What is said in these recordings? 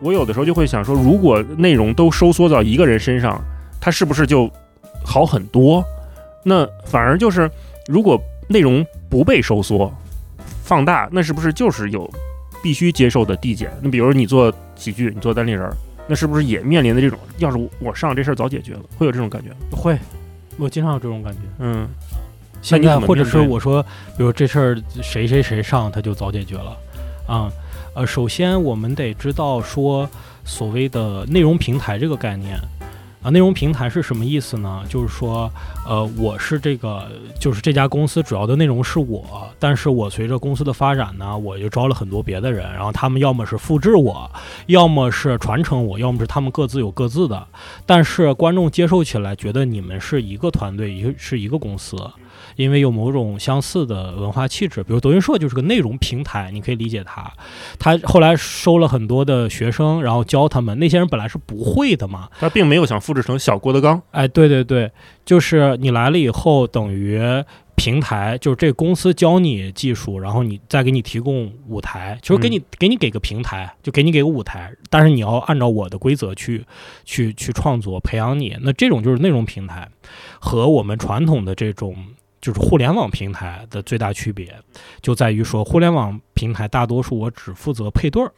我有的时候就会想说，如果内容都收缩到一个人身上，他是不是就好很多？那反而就是，如果内容不被收缩、放大，那是不是就是有必须接受的递减？那比如你做喜剧，你做单立人儿，那是不是也面临的这种？要是我上这事儿早解决了，会有这种感觉吗？会，我经常有这种感觉。嗯，现在或者是我说，比如这事儿谁谁谁上，他就早解决了啊。呃，首先我们得知道说所谓的内容平台这个概念啊，内容平台是什么意思呢？就是说，呃，我是这个，就是这家公司主要的内容是我，但是我随着公司的发展呢，我就招了很多别的人，然后他们要么是复制我，要么是传承我，要么是他们各自有各自的，但是观众接受起来觉得你们是一个团队，一个是一个公司。因为有某种相似的文化气质，比如德云社就是个内容平台，你可以理解它。他后来收了很多的学生，然后教他们，那些人本来是不会的嘛。他并没有想复制成小郭德纲。哎，对对对，就是你来了以后，等于平台就是这个公司教你技术，然后你再给你提供舞台，就是给你、给你给个平台，就给你给个舞台，但是你要按照我的规则去去去创作，培养你。那这种就是内容平台，和我们传统的这种。就是互联网平台的最大区别，就在于说，互联网平台大多数我只负责配对儿，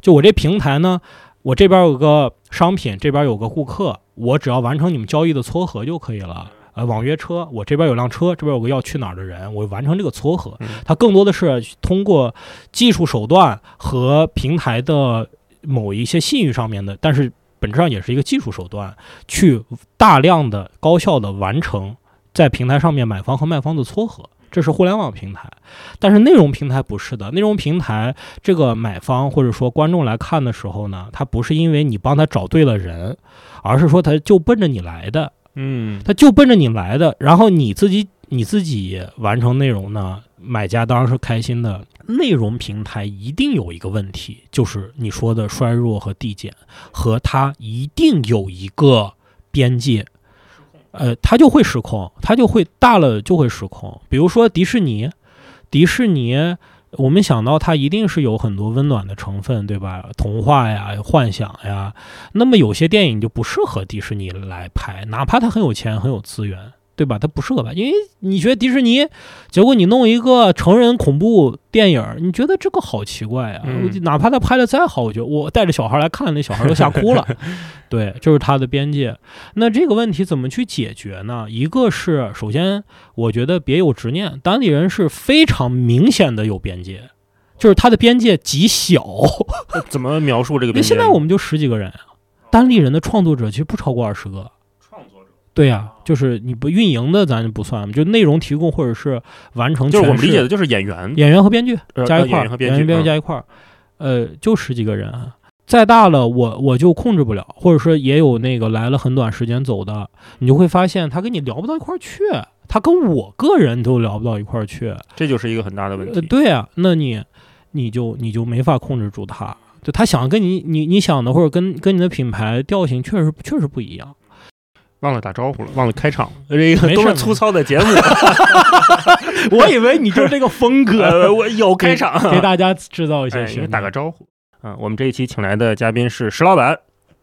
就我这平台呢，我这边有个商品，这边有个顾客，我只要完成你们交易的撮合就可以了。呃，网约车，我这边有辆车，这边有个要去哪儿的人，我完成这个撮合。它更多的是通过技术手段和平台的某一些信誉上面的，但是本质上也是一个技术手段，去大量的高效的完成。在平台上面买方和卖方的撮合，这是互联网平台，但是内容平台不是的。内容平台这个买方或者说观众来看的时候呢，他不是因为你帮他找对了人，而是说他就奔着你来的，嗯，他就奔着你来的。然后你自己你自己完成内容呢，买家当然是开心的。内容平台一定有一个问题，就是你说的衰弱和递减，和它一定有一个边界。呃，它就会失控，它就会大了就会失控。比如说迪士尼，迪士尼，我们想到它一定是有很多温暖的成分，对吧？童话呀、幻想呀，那么有些电影就不适合迪士尼来拍，哪怕它很有钱、很有资源。对吧？它不适合吧？因为你觉得迪士尼，结果你弄一个成人恐怖电影，你觉得这个好奇怪啊！嗯、哪怕他拍的再好，我觉得我带着小孩来看，那小孩都吓哭了。对，就是它的边界。那这个问题怎么去解决呢？一个是，首先我觉得别有执念，当地人是非常明显的有边界，就是它的边界极小。怎么描述这个边界？现在我们就十几个人啊，单立人的创作者其实不超过二十个。对呀、啊，就是你不运营的，咱就不算，就内容提供或者是完成，就是我们理解的就是演员、演员和编剧呃加一块儿，演员和编剧加一块儿，呃，就十几个人，再大了我我就控制不了，或者说也有那个来了很短时间走的，你就会发现他跟你聊不到一块儿去，他跟我个人都聊不到一块儿去，这就是一个很大的问题。呃，对啊，那你你就你就没法控制住他，就他想跟你你你想的或者跟跟你的品牌调性确实确实不一样。忘了打招呼了，忘了开场，这个都是粗糙的节目。我以为你就是这个风格，呃，我有开场，给大家制造一些哎。打个招呼。嗯，我们这一期请来的嘉宾是石老板。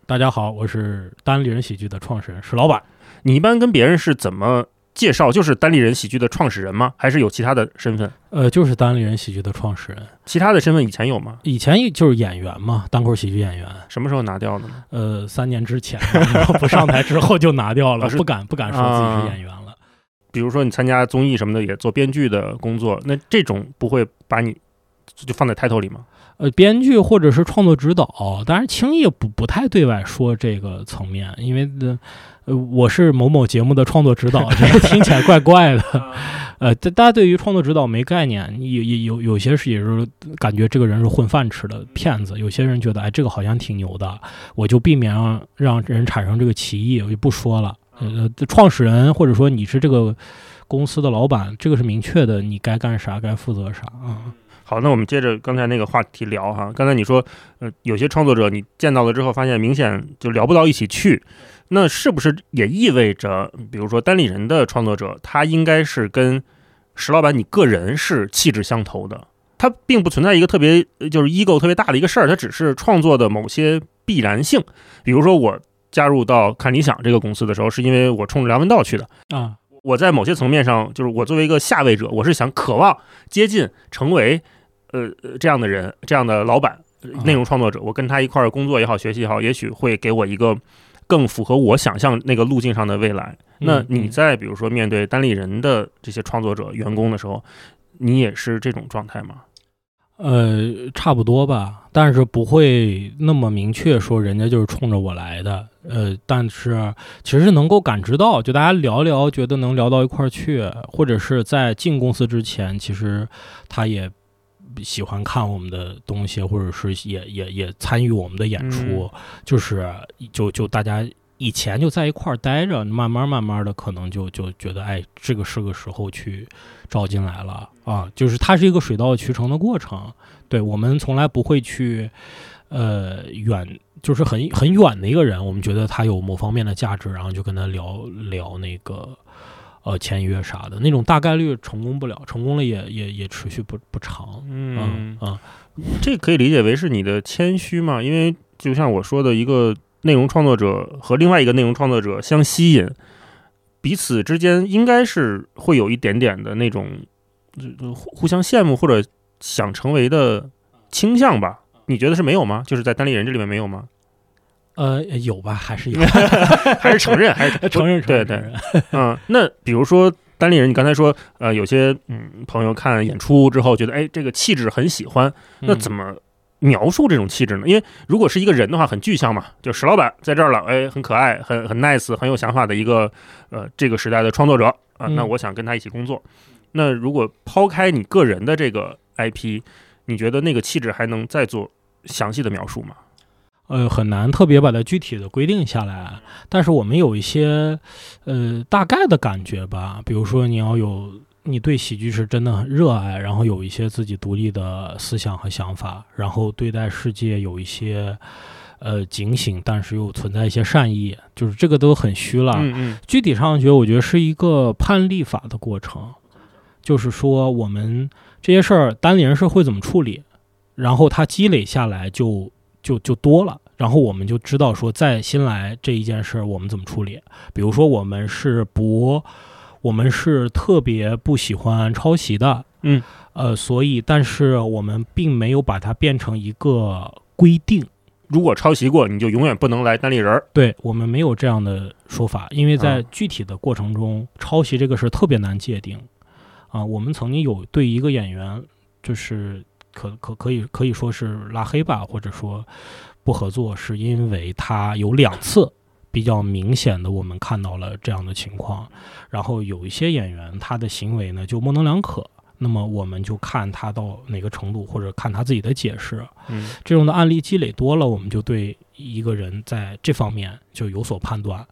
大家好，我是单立人喜剧的创始人石老板。你一般跟别人是怎么介绍？就是单立人喜剧的创始人吗？还是有其他的身份？呃，就是单立人喜剧的创始人。其他的身份以前有吗？以前就是演员嘛，单口喜剧演员。什么时候拿掉的呢？呃，三年之前，然后不上台之后就拿掉了，不敢不敢说自己是演员了。比如说你参加综艺什么的，也做编剧的工作，那这种不会把你就放在 title 里吗？呃，编剧或者是创作指导，当然轻易不不太对外说这个层面，因为呃，呃我是某某节目的创作指导，这听起来怪怪的。呃，大大家对于创作指导没概念，有有有有些是也是感觉这个人是混饭吃的骗子，有些人觉得哎这个好像挺牛的，我就避免让让人产生这个歧义，我就不说了。呃，创始人或者说你是这个公司的老板，这个是明确的，你该干啥该负责啥啊。好，那我们接着刚才那个话题聊哈。刚才你说，呃，有些创作者你见到了之后，发现明显就聊不到一起去，那是不是也意味着，比如说单立人的创作者，他应该是跟石老板你个人是气质相投的，他并不存在一个特别呃就是 ego 特别大的一个事儿，它只是创作的某些必然性。比如说我加入到看理想这个公司的时候，是因为我冲着梁文道去的。啊，我在某些层面上，就是我作为一个下位者，我是想渴望接近成为呃呃这样的人，这样的老板，呃内容创作者。我跟他一块儿工作也好，学习也好，也许会给我一个更符合我想象那个路径上的未来。那嗯你在比如说面对单立人的这些创作者、员工的时候，你也是这种状态吗？呃，差不多吧，但是不会那么明确说人家就是冲着我来的。呃，但是其实能够感知到，就大家聊聊，觉得能聊到一块儿去，或者是在进公司之前，其实他也喜欢看我们的东西，或者是也也也参与我们的演出，就是就就大家。以前就在一块儿待着，慢慢慢慢的，可能就就觉得，哎，这个是个时候去招进来了啊，就是它是一个水到渠成的过程。对我们从来不会去，呃，远就是很很远的一个人，我们觉得他有某方面的价值，然后就跟他聊聊那个呃签约啥的，那种大概率成功不了，成功了也也也持续不不长。嗯嗯这可以理解为是你的谦虚嘛？因为就像我说的，一个内容创作者和另外一个内容创作者相吸引，彼此之间应该是会有一点点的那种呃互互相羡慕或者想成为的倾向吧？你觉得是没有吗？就是在单立人这里面没有吗？呃，有吧，还是有，还是承认？还是 承认，对对嗯，那比如说单立人，你刚才说，呃，有些嗯朋友看演出之后觉得，哎，这个气质很喜欢，那怎么？描述这种气质呢？因为如果是一个人的话，很具象嘛，就石老板在这儿了，哎，很可爱，很很 nice，很有想法的一个呃这个时代的创作者啊、嗯那我想跟他一起工作。那如果抛开你个人的这个 IP，你觉得那个气质还能再做详细的描述吗？呃，很难特别把它具体的规定下来，但是我们有一些呃大概的感觉吧，比如说你要有你对喜剧是真的很热爱，然后有一些自己独立的思想和想法，然后对待世界有一些呃警醒，但是又存在一些善意，就是这个都很虚了。嗯嗯具体上学，我觉得是一个判例法的过程，就是说我们这些事儿单立人是会怎么处理，然后它积累下来就就就多了，然后我们就知道说在新来这一件事儿我们怎么处理。比如说我们是不，我们是特别不喜欢抄袭的，嗯，呃，所以但是我们并没有把它变成一个规定。如果抄袭过，你就永远不能来单立人儿。对我们没有这样的说法，因为在啊具体的过程中，抄袭这个事儿特别难界定。啊，我们曾经有对一个演员，就是可可可以可以说是拉黑吧，或者说不合作，是因为他有两次比较明显的我们看到了这样的情况，然后有一些演员他的行为呢就模棱两可。那么我们就看他到哪个程度，或者看他自己的解释。嗯这种的案例积累多了，我们就对一个人在这方面就有所判断。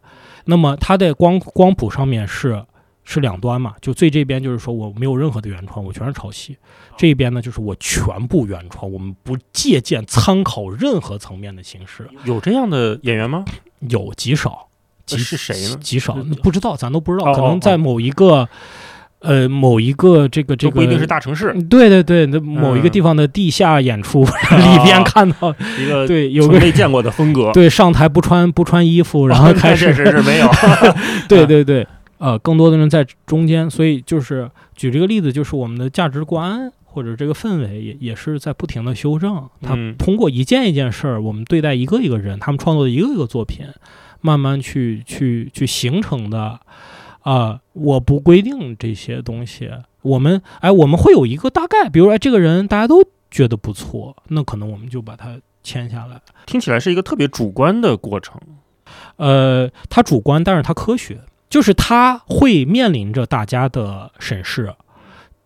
那么他在光光谱上面是是两端嘛？就最这边就是说我没有任何的原创，我全是抄袭；这一边呢就是我全部原创，我们不借鉴参考任何层面的形式。有这样的演员吗？有极少，极是谁呢极少，不知道，咱都不知道，哦可能在某一个。呃，某一个这个这个不一定是大城市，嗯对对对，那某一个地方的地下演出、里边看到，一个对有个没见过的风格。对，上台不穿不穿衣服，然后开始，确实是没有。对 对对，呃，更多的人在中间，所以就是举这个例子，就是我们的价值观或者这个氛围也也是在不停的修正。他嗯通过一件一件事儿，我们对待一个一个人，他们创作的一个一个作品，慢慢去去去形成的。啊、我不规定这些东西，我们哎，我们会有一个大概，比如说哎，这个人大家都觉得不错，那可能我们就把他签下来。听起来是一个特别主观的过程。呃，它主观，但是它科学，就是他会面临着大家的审视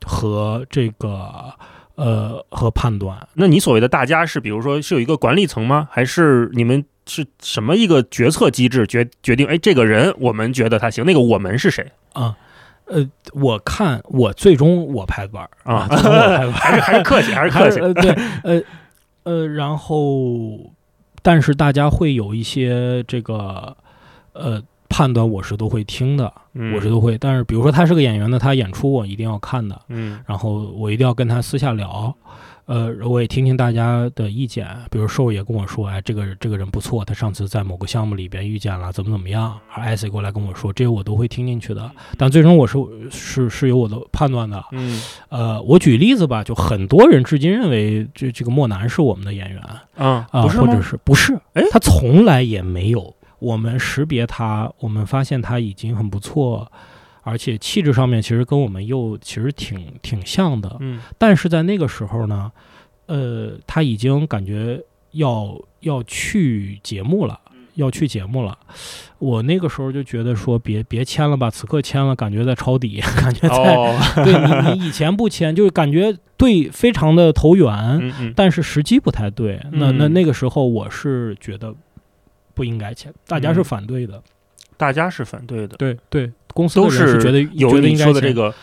和这个呃和判断。那你所谓的大家是，比如说是有一个管理层吗？还是你们是什么一个决策机制决决定？哎，这个人我们觉得他行，那个我们是谁啊，呃，我看我最终我拍板啊最终我拍板 还是还是客气，还是客气。呃对，呃呃，然后但是大家会有一些这个呃判断我是都会听的，嗯我是都会。但是比如说他是个演员呢，他演出我一定要看的，嗯然后我一定要跟他私下聊，呃，我也听听大家的意见。比如瘦也跟我说，哎，这个这个人不错，他上次在某个项目里边遇见了，怎么怎么样。而艾 C 过来跟我说，这些我都会听进去的。但最终我是是是有我的判断的。嗯呃，我举例子吧，就很多人至今认为这这个莫南是我们的演员啊，啊，不是或者？是不是？哎他从来也没有。我们识别他，我们发现他已经很不错，而且气质上面其实跟我们又其实挺挺像的。嗯但是在那个时候呢，呃，他已经感觉要要去节目了，要去节目了。我那个时候就觉得说别别签了吧，此刻签了，感觉在抄底，感觉在、哦，对你你以前不签，就是感觉对非常的投缘，嗯嗯但是时机不太对。那那嗯那个时候我是觉得不应该签，大家是嗯反对的。大家是反对的，对对，公司是觉得有你觉得应该签，说的这个，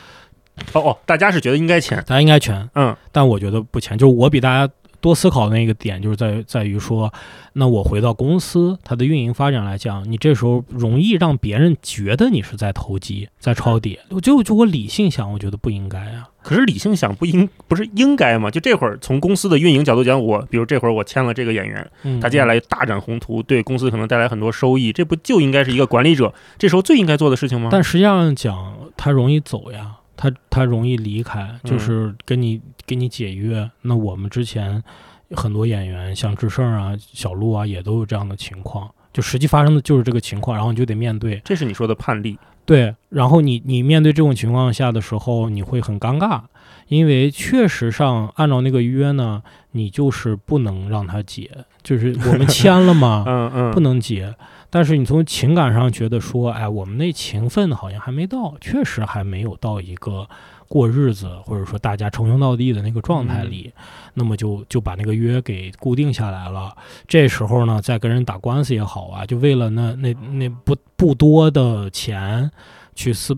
哦哦，大家是觉得应该签，大家应该签。嗯但我觉得不签，就是我比大家多思考的那个点，就是在在于说，那我回到公司它的运营发展来讲，你这时候容易让别人觉得你是在投机，在抄底。我就就我理性想，我觉得不应该啊。可是理性想不应不是应该吗？就这会儿从公司的运营角度讲，我比如这会儿我签了这个演员，嗯，他接下来大展宏图，对公司可能带来很多收益，这不就应该是一个管理者这时候最应该做的事情吗？但实际上讲，他容易走呀，他他容易离开，嗯就是跟你跟你解约。那我们之前很多演员，像志胜啊、小鹿啊，也都有这样的情况。就实际发生的就是这个情况，然后你就得面对。这是你说的判例，对，然后你你面对这种情况下的时候，你会很尴尬，因为确实上按照那个约呢，你就是不能让他解，就是我们签了嘛，嗯嗯，不能结。但是你从情感上觉得说，哎，我们那情分好像还没到，确实还没有到一个过日子或者说大家称兄道弟的那个状态里，那么就就把那个约给固定下来了。这时候呢，再跟人打官司也好啊，就为了那那那不不多的钱去撕。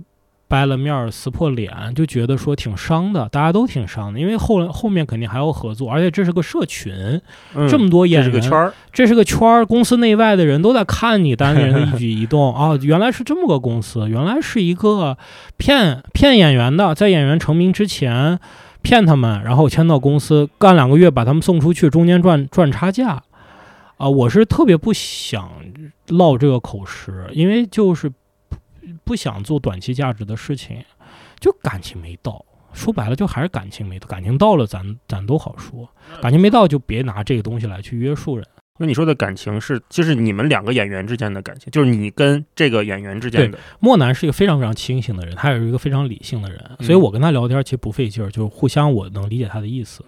掰了面儿撕破脸，就觉得说挺伤的，大家都挺伤的，因为后后面肯定还要合作，而且这是个社群，嗯这么多演这员，是个圈儿，这是个圈儿，公司内外的人都在看你单立人的一举一动啊！原来是这么个公司，原来是一个骗骗演员的，在演员成名之前骗他们，然后签到公司干两个月，把他们送出去，中间赚赚差价啊！我是特别不想落这个口实，因为就是不不想做短期价值的事情，就感情没到。说白了，就还是感情没到，感情到了咱咱都好说，感情没到就别拿这个东西来去约束人。那你说的感情是，就是你们两个演员之间的感情，就是你跟这个演员之间的，莫南是一个非常非常清醒的人，他也是一个非常理性的人，嗯所以我跟他聊天其实不费劲儿，就是互相我能理解他的意思，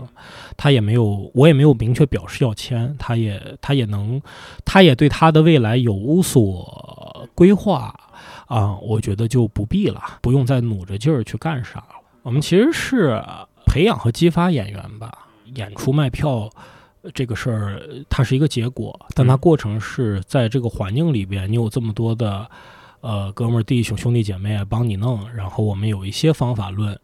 他也没有，我也没有明确表示要签，他也他也能，他也对他的未来有所规划啊，我觉得就不必了，不用再努着劲儿去干啥了。我们其实是培养和激发演员吧，演出卖票。这个事儿它是一个结果，但它嗯过程是在这个环境里边，你有这么多的呃哥们儿弟兄兄弟姐妹帮你弄，然后我们有一些方法论，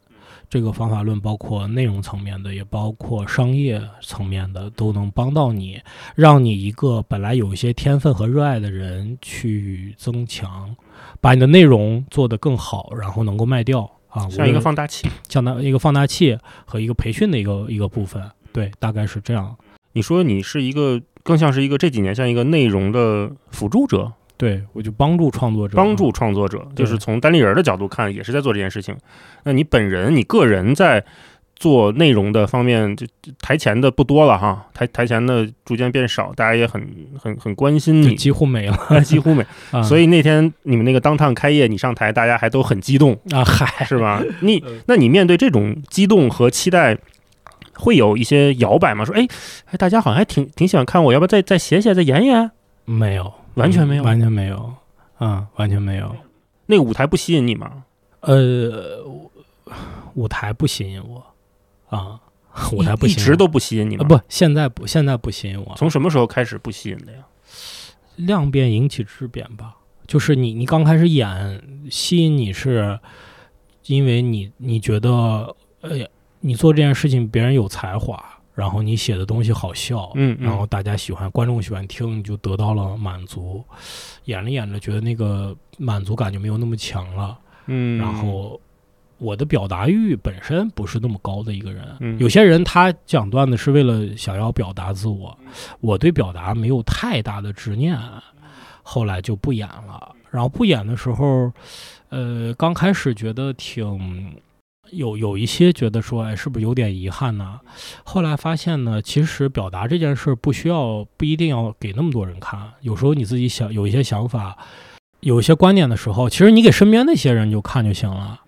这个方法论包括内容层面的，也包括商业层面的，都能帮到你，让你一个本来有一些天分和热爱的人去增强，把你的内容做得更好，然后能够卖掉啊，像一个放大器。像它一个放大器和一个培训的一个一个部分，对，大概是这样。你说你是一个，更像是一个这几年像一个内容的辅助者，对，我就帮助创作者，帮助创作者，就是从单立人的角度看，也是在做这件事情。那你本人，你个人在做内容的方面，就就台前的不多了哈，台台前的逐渐变少，大家也很很很关心你，几乎没了。几乎没。啊、所以那天你们那个当趟开业，你上台，大家还都很激动，啊，嗨，是吧？你嗯那你面对这种激动和期待，会有一些摇摆吗？说，哎哎，大家好像还挺挺喜欢看我，要不要再再写写，再演演？没有，完全没有嗯完全没有，啊，完全没有。那个舞台不吸引你吗？呃，舞台不吸引我啊，舞台不吸引我一直都不吸引你吗？啊，不，现在不，现在不吸引我。从什么时候开始不吸引的呀？量变引起质变吧，就是你你刚开始演，吸引你是因为你你觉得，呃，你做这件事情别人有才华，然后你写的东西好笑，嗯嗯然后大家喜欢，观众喜欢听，你就得到了满足。演着演着，觉得那个满足感就没有那么强了。嗯，然后我的表达欲本身不是那么高的一个人。嗯有些人他讲段子是为了想要表达自我，我对表达没有太大的执念，后来就不演了。然后不演的时候，呃，刚开始觉得挺。有有一些觉得说，哎，是不是有点遗憾呢？后来发现呢，其实表达这件事儿不需要，不一定要给那么多人看。有时候你自己想有一些想法，有一些观点的时候，其实你给身边那些人就看就行了，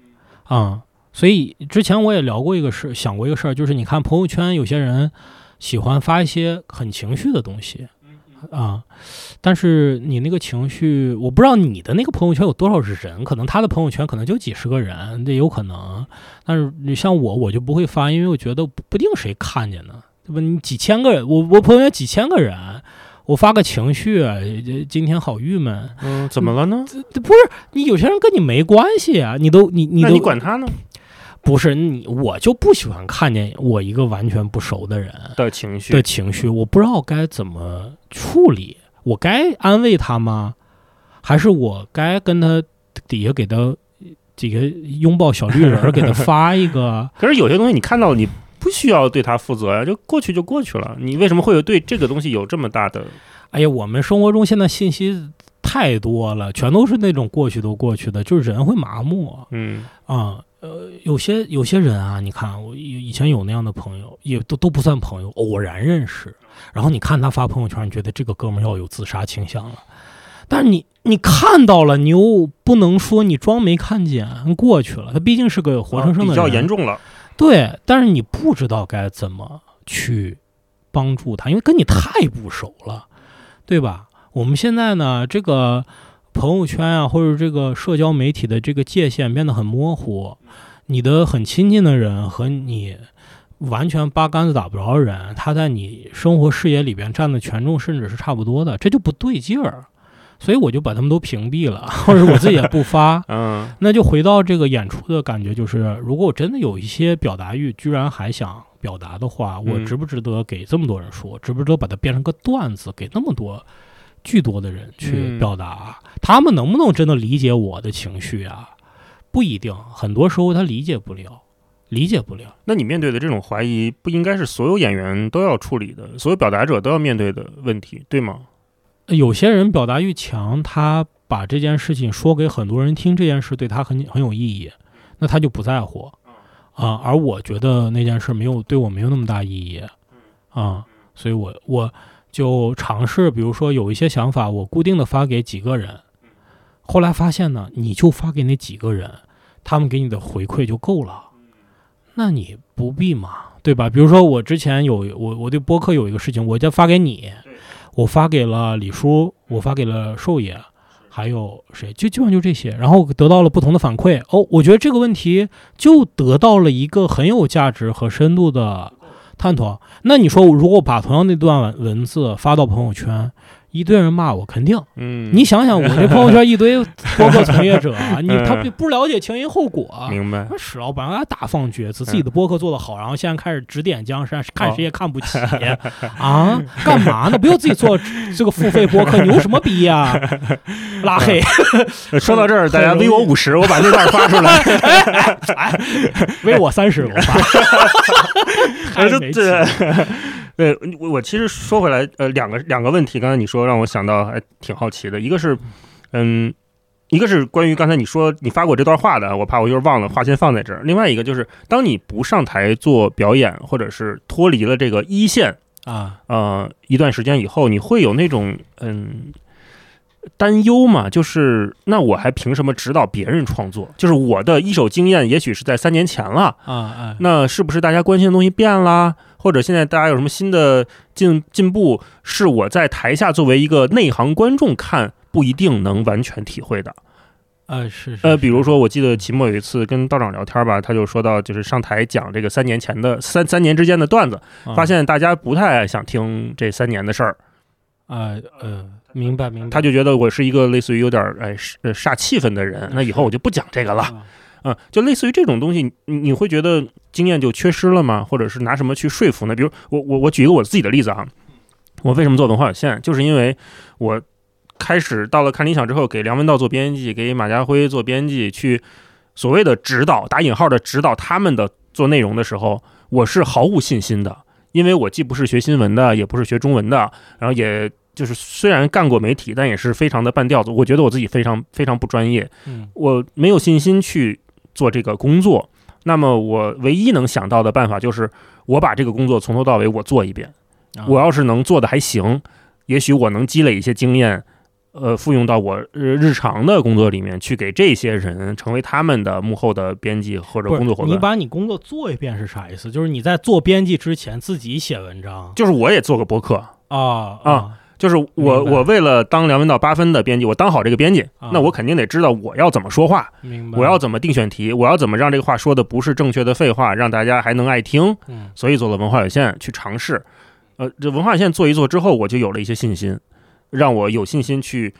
啊、所以之前我也聊过一个事，想过一个事儿，就是你看朋友圈有些人喜欢发一些很情绪的东西，啊，但是你那个情绪，我不知道你的那个朋友圈有多少人，可能他的朋友圈可能就几十个人，这有可能。但是你像我，我就不会发，因为我觉得不不定谁看见呢，对吧？你几千个人，我我朋友圈几千个人，我发个情绪，今天好郁闷，嗯，怎么了呢？这不是你有些人跟你没关系啊，你都你你那都你管他呢不是你，我就不喜欢看见我一个完全不熟的人的情绪的情绪，我不知道该怎么处理。我该安慰他吗？还是我该跟他底下给他几个拥抱小绿人儿，给他发一个？可是有些东西你看到，你不需要对他负责呀，就过去就过去了。你为什么会有对这个东西有这么大的？哎呀，我们生活中现在信息太多了，全都是那种过去都过去的，就是人会麻木。嗯啊，呃，有些有些人啊，你看我以以前有那样的朋友，也都都不算朋友，偶然认识。然后你看他发朋友圈，你觉得这个哥们儿要有自杀倾向了，但是你你看到了，你又不能说你装没看见，过去了。他毕竟是个活生生的比较严重了。对，但是你不知道该怎么去帮助他，因为跟你太不熟了，对吧？我们现在呢，这个朋友圈啊，或者这个社交媒体的这个界限变得很模糊，你的很亲近的人和你完全八竿子打不着的人，他在你生活视野里边占的权重甚至是差不多的，这就不对劲儿。所以我就把他们都屏蔽了，或者我自己也不发。嗯那就回到这个演出的感觉，就是如果我真的有一些表达欲，居然还想表达的话，我嗯值不值得给这么多人说？值不值得把它变成个段子，给那么多巨多的人去嗯表达？他们能不能真的理解我的情绪啊？不一定，很多时候他理解不了，理解不了。那你面对的这种怀疑，不应该是所有演员都要处理的，所有表达者都要面对的问题，对吗？有些人表达欲强，他把这件事情说给很多人听，这件事对他很很有意义，那他就不在乎啊。而我觉得那件事没有对我没有那么大意义啊，所以我我就尝试，比如说有一些想法，我固定的发给几个人，后来发现呢，你就发给那几个人，他们给你的回馈就够了，那你不必嘛，对吧？比如说我之前有我我对播客有一个事情，我就发给你。我发给了李叔，我发给了寿爷，还有谁？就基本上就这些，然后得到了不同的反馈。哦，我觉得这个问题就得到了一个很有价值和深度的探讨。那你说，如果把同样那段文文字发到朋友圈，一堆人骂我，肯定。嗯，你想想，我这朋友圈一堆播客从业者啊，你他嗯不了解前因后果。明白。那史老板还大放厥词，自己的播客做得好，然后现在开始指点江山，看谁也看不起 啊？干嘛呢？不就自己做 这个付费播客，牛什么逼呀？拉黑，呃说到这儿，大家微我五十，我把那段发出来。哎，微我三十，我发，还就没这，对我我其实说回来，呃，两个两个问题，刚才你说让我想到还挺好奇的，一个是，嗯，一个是关于刚才你说你发过这段话的，我怕我一会儿忘了，话先放在这儿。另外一个就是，当你不上台做表演，或者是脱离了这个一线，啊，呃，一段时间以后，你会有那种嗯。担忧嘛，就是那我还凭什么指导别人创作？就是我的一手经验，也许是在三年前了，啊哎，那是不是大家关心的东西变啦？或者现在大家有什么新的进进步，是我在台下作为一个内行观众看不一定能完全体会的。呃是，是呃，比如说，我记得期末有一次跟道长聊天吧，他就说到，就是上台讲这个三年前的三三年之间的段子，啊发现大家不太想听这三年的事儿，啊呃，明白明白，他就觉得我是一个类似于有点儿哎煞气氛的人，那以后我就不讲这个了啊啊，就类似于这种东西，你你会觉得经验就缺失了吗？或者是拿什么去说服呢？比如我我我举一个我自己的例子啊，我为什么做文化有限，就是因为我开始到了看理想之后，给梁文道做编辑，给马家辉做编辑，去所谓的指导打引号的指导他们的做内容的时候，我是毫无信心的，因为我既不是学新闻的，也不是学中文的，然后也。就是虽然干过媒体，但也是非常的半吊子。我觉得我自己非常非常不专业，嗯我没有信心去做这个工作。那么我唯一能想到的办法就是，我把这个工作从头到尾我做一遍。啊我要是能做的还行，也许我能积累一些经验，呃，复用到我呃日常的工作里面，去给这些人成为他们的幕后的编辑或者工作伙伴。你把你工作做一遍是啥意思？就是你在做编辑之前自己写文章就是我也做个博客，啊啊就是我我为了当梁文道八分的编辑，我当好这个编辑，啊那我肯定得知道我要怎么说话，明白？我要怎么定选题，我要怎么让这个话说的不是正确的废话，让大家还能爱听。嗯所以做了文化有限去尝试，呃，这文化有限做一做之后，我就有了一些信心，让我有信心去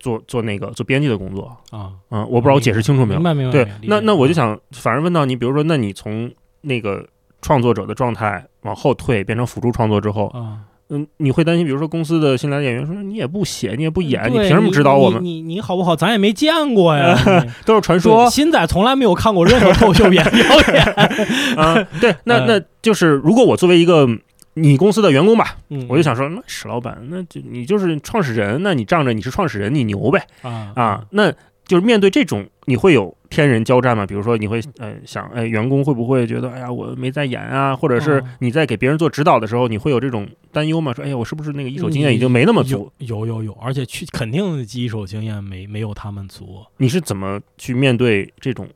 做做那个做编辑的工作。啊，嗯，我不知道我解释清楚没有明？白明白。对，那那我就想，反而问到你，比如说，那你从那个创作者的状态往后退，变成辅助创作之后，啊，嗯，你会担心，比如说公司的新来的演员说你也不写，你也不演，你凭什么指导我们？你你你好不好？咱也没见过呀。你都是传说新仔从来没有看过任何脱口秀演表演。啊。对，那 嗯那就是如果我作为一个你公司的员工吧，嗯，我就想说，那史老板，那就你就是创始人，那你仗着你是创始人，你牛呗啊啊？那就是面对这种，你会有天人交战吗？比如说，你会呃想，哎，员工会不会觉得，哎呀，我没在演啊？或者是哦你在给别人做指导的时候，你会有这种担忧吗？说，哎呀，我是不是那个一手经验已经没那么足？有有有有，而且去肯定一手经验没没有他们足。你是怎么去面对这种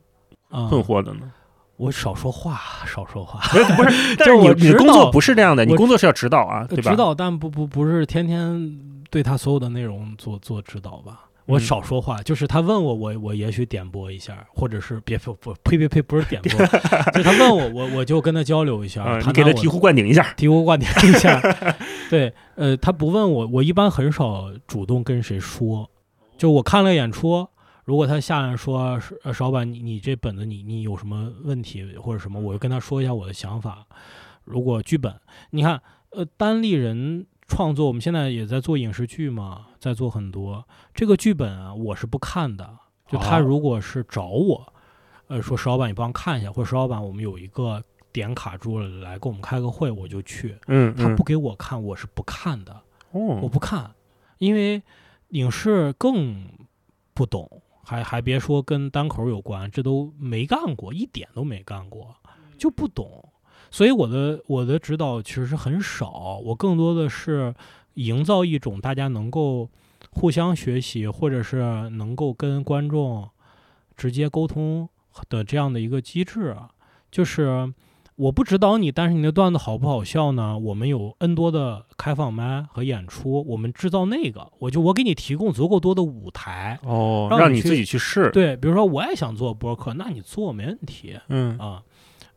啊，困惑的呢？我少说话，少说话。不是 不是，但就是我你你的工作不是这样的，你工作是要指导啊，对吧？指导，但不不不是天天对他所有的内容做做指导吧。我嗯少说话，就是他问我，我我也许点拨一下，或者是别不不呸呸呸，不是点拨，就他问我，我我就跟他交流一下，啊，他给他醍醐灌顶一下。醍醐灌顶一下。对，呃，他不问我，我一般很少主动跟谁说。就我看了演出，如果他下来说，是呃，邵老板，你你这本子你你有什么问题或者什么，我就跟他说一下我的想法。如果剧本，你看，呃，单立人创作，我们现在也在做影视剧嘛，在做很多这个剧本啊，我是不看的。就他哦如果是找我，呃，说石老板你帮我看一下，或者石老板我们有一个点卡住了，来跟我们开个会，我就去。嗯，嗯他不给我看，我是不看的，我哦，不看，因为影视更不懂，还还别说跟单口有关，这都没干过，一点都没干过，就不懂。所以我的我的指导其实很少，我更多的是营造一种大家能够互相学习，或者是能够跟观众直接沟通的这样的一个机制啊。就是我不指导你，但是你的段子好不好笑呢？我们有 N 多的开放麦和演出，我们制造那个，我就我给你提供足够多的舞台。哦，让你让你自己去试。对，比如说我也想做播客，那你做没问题嗯，啊。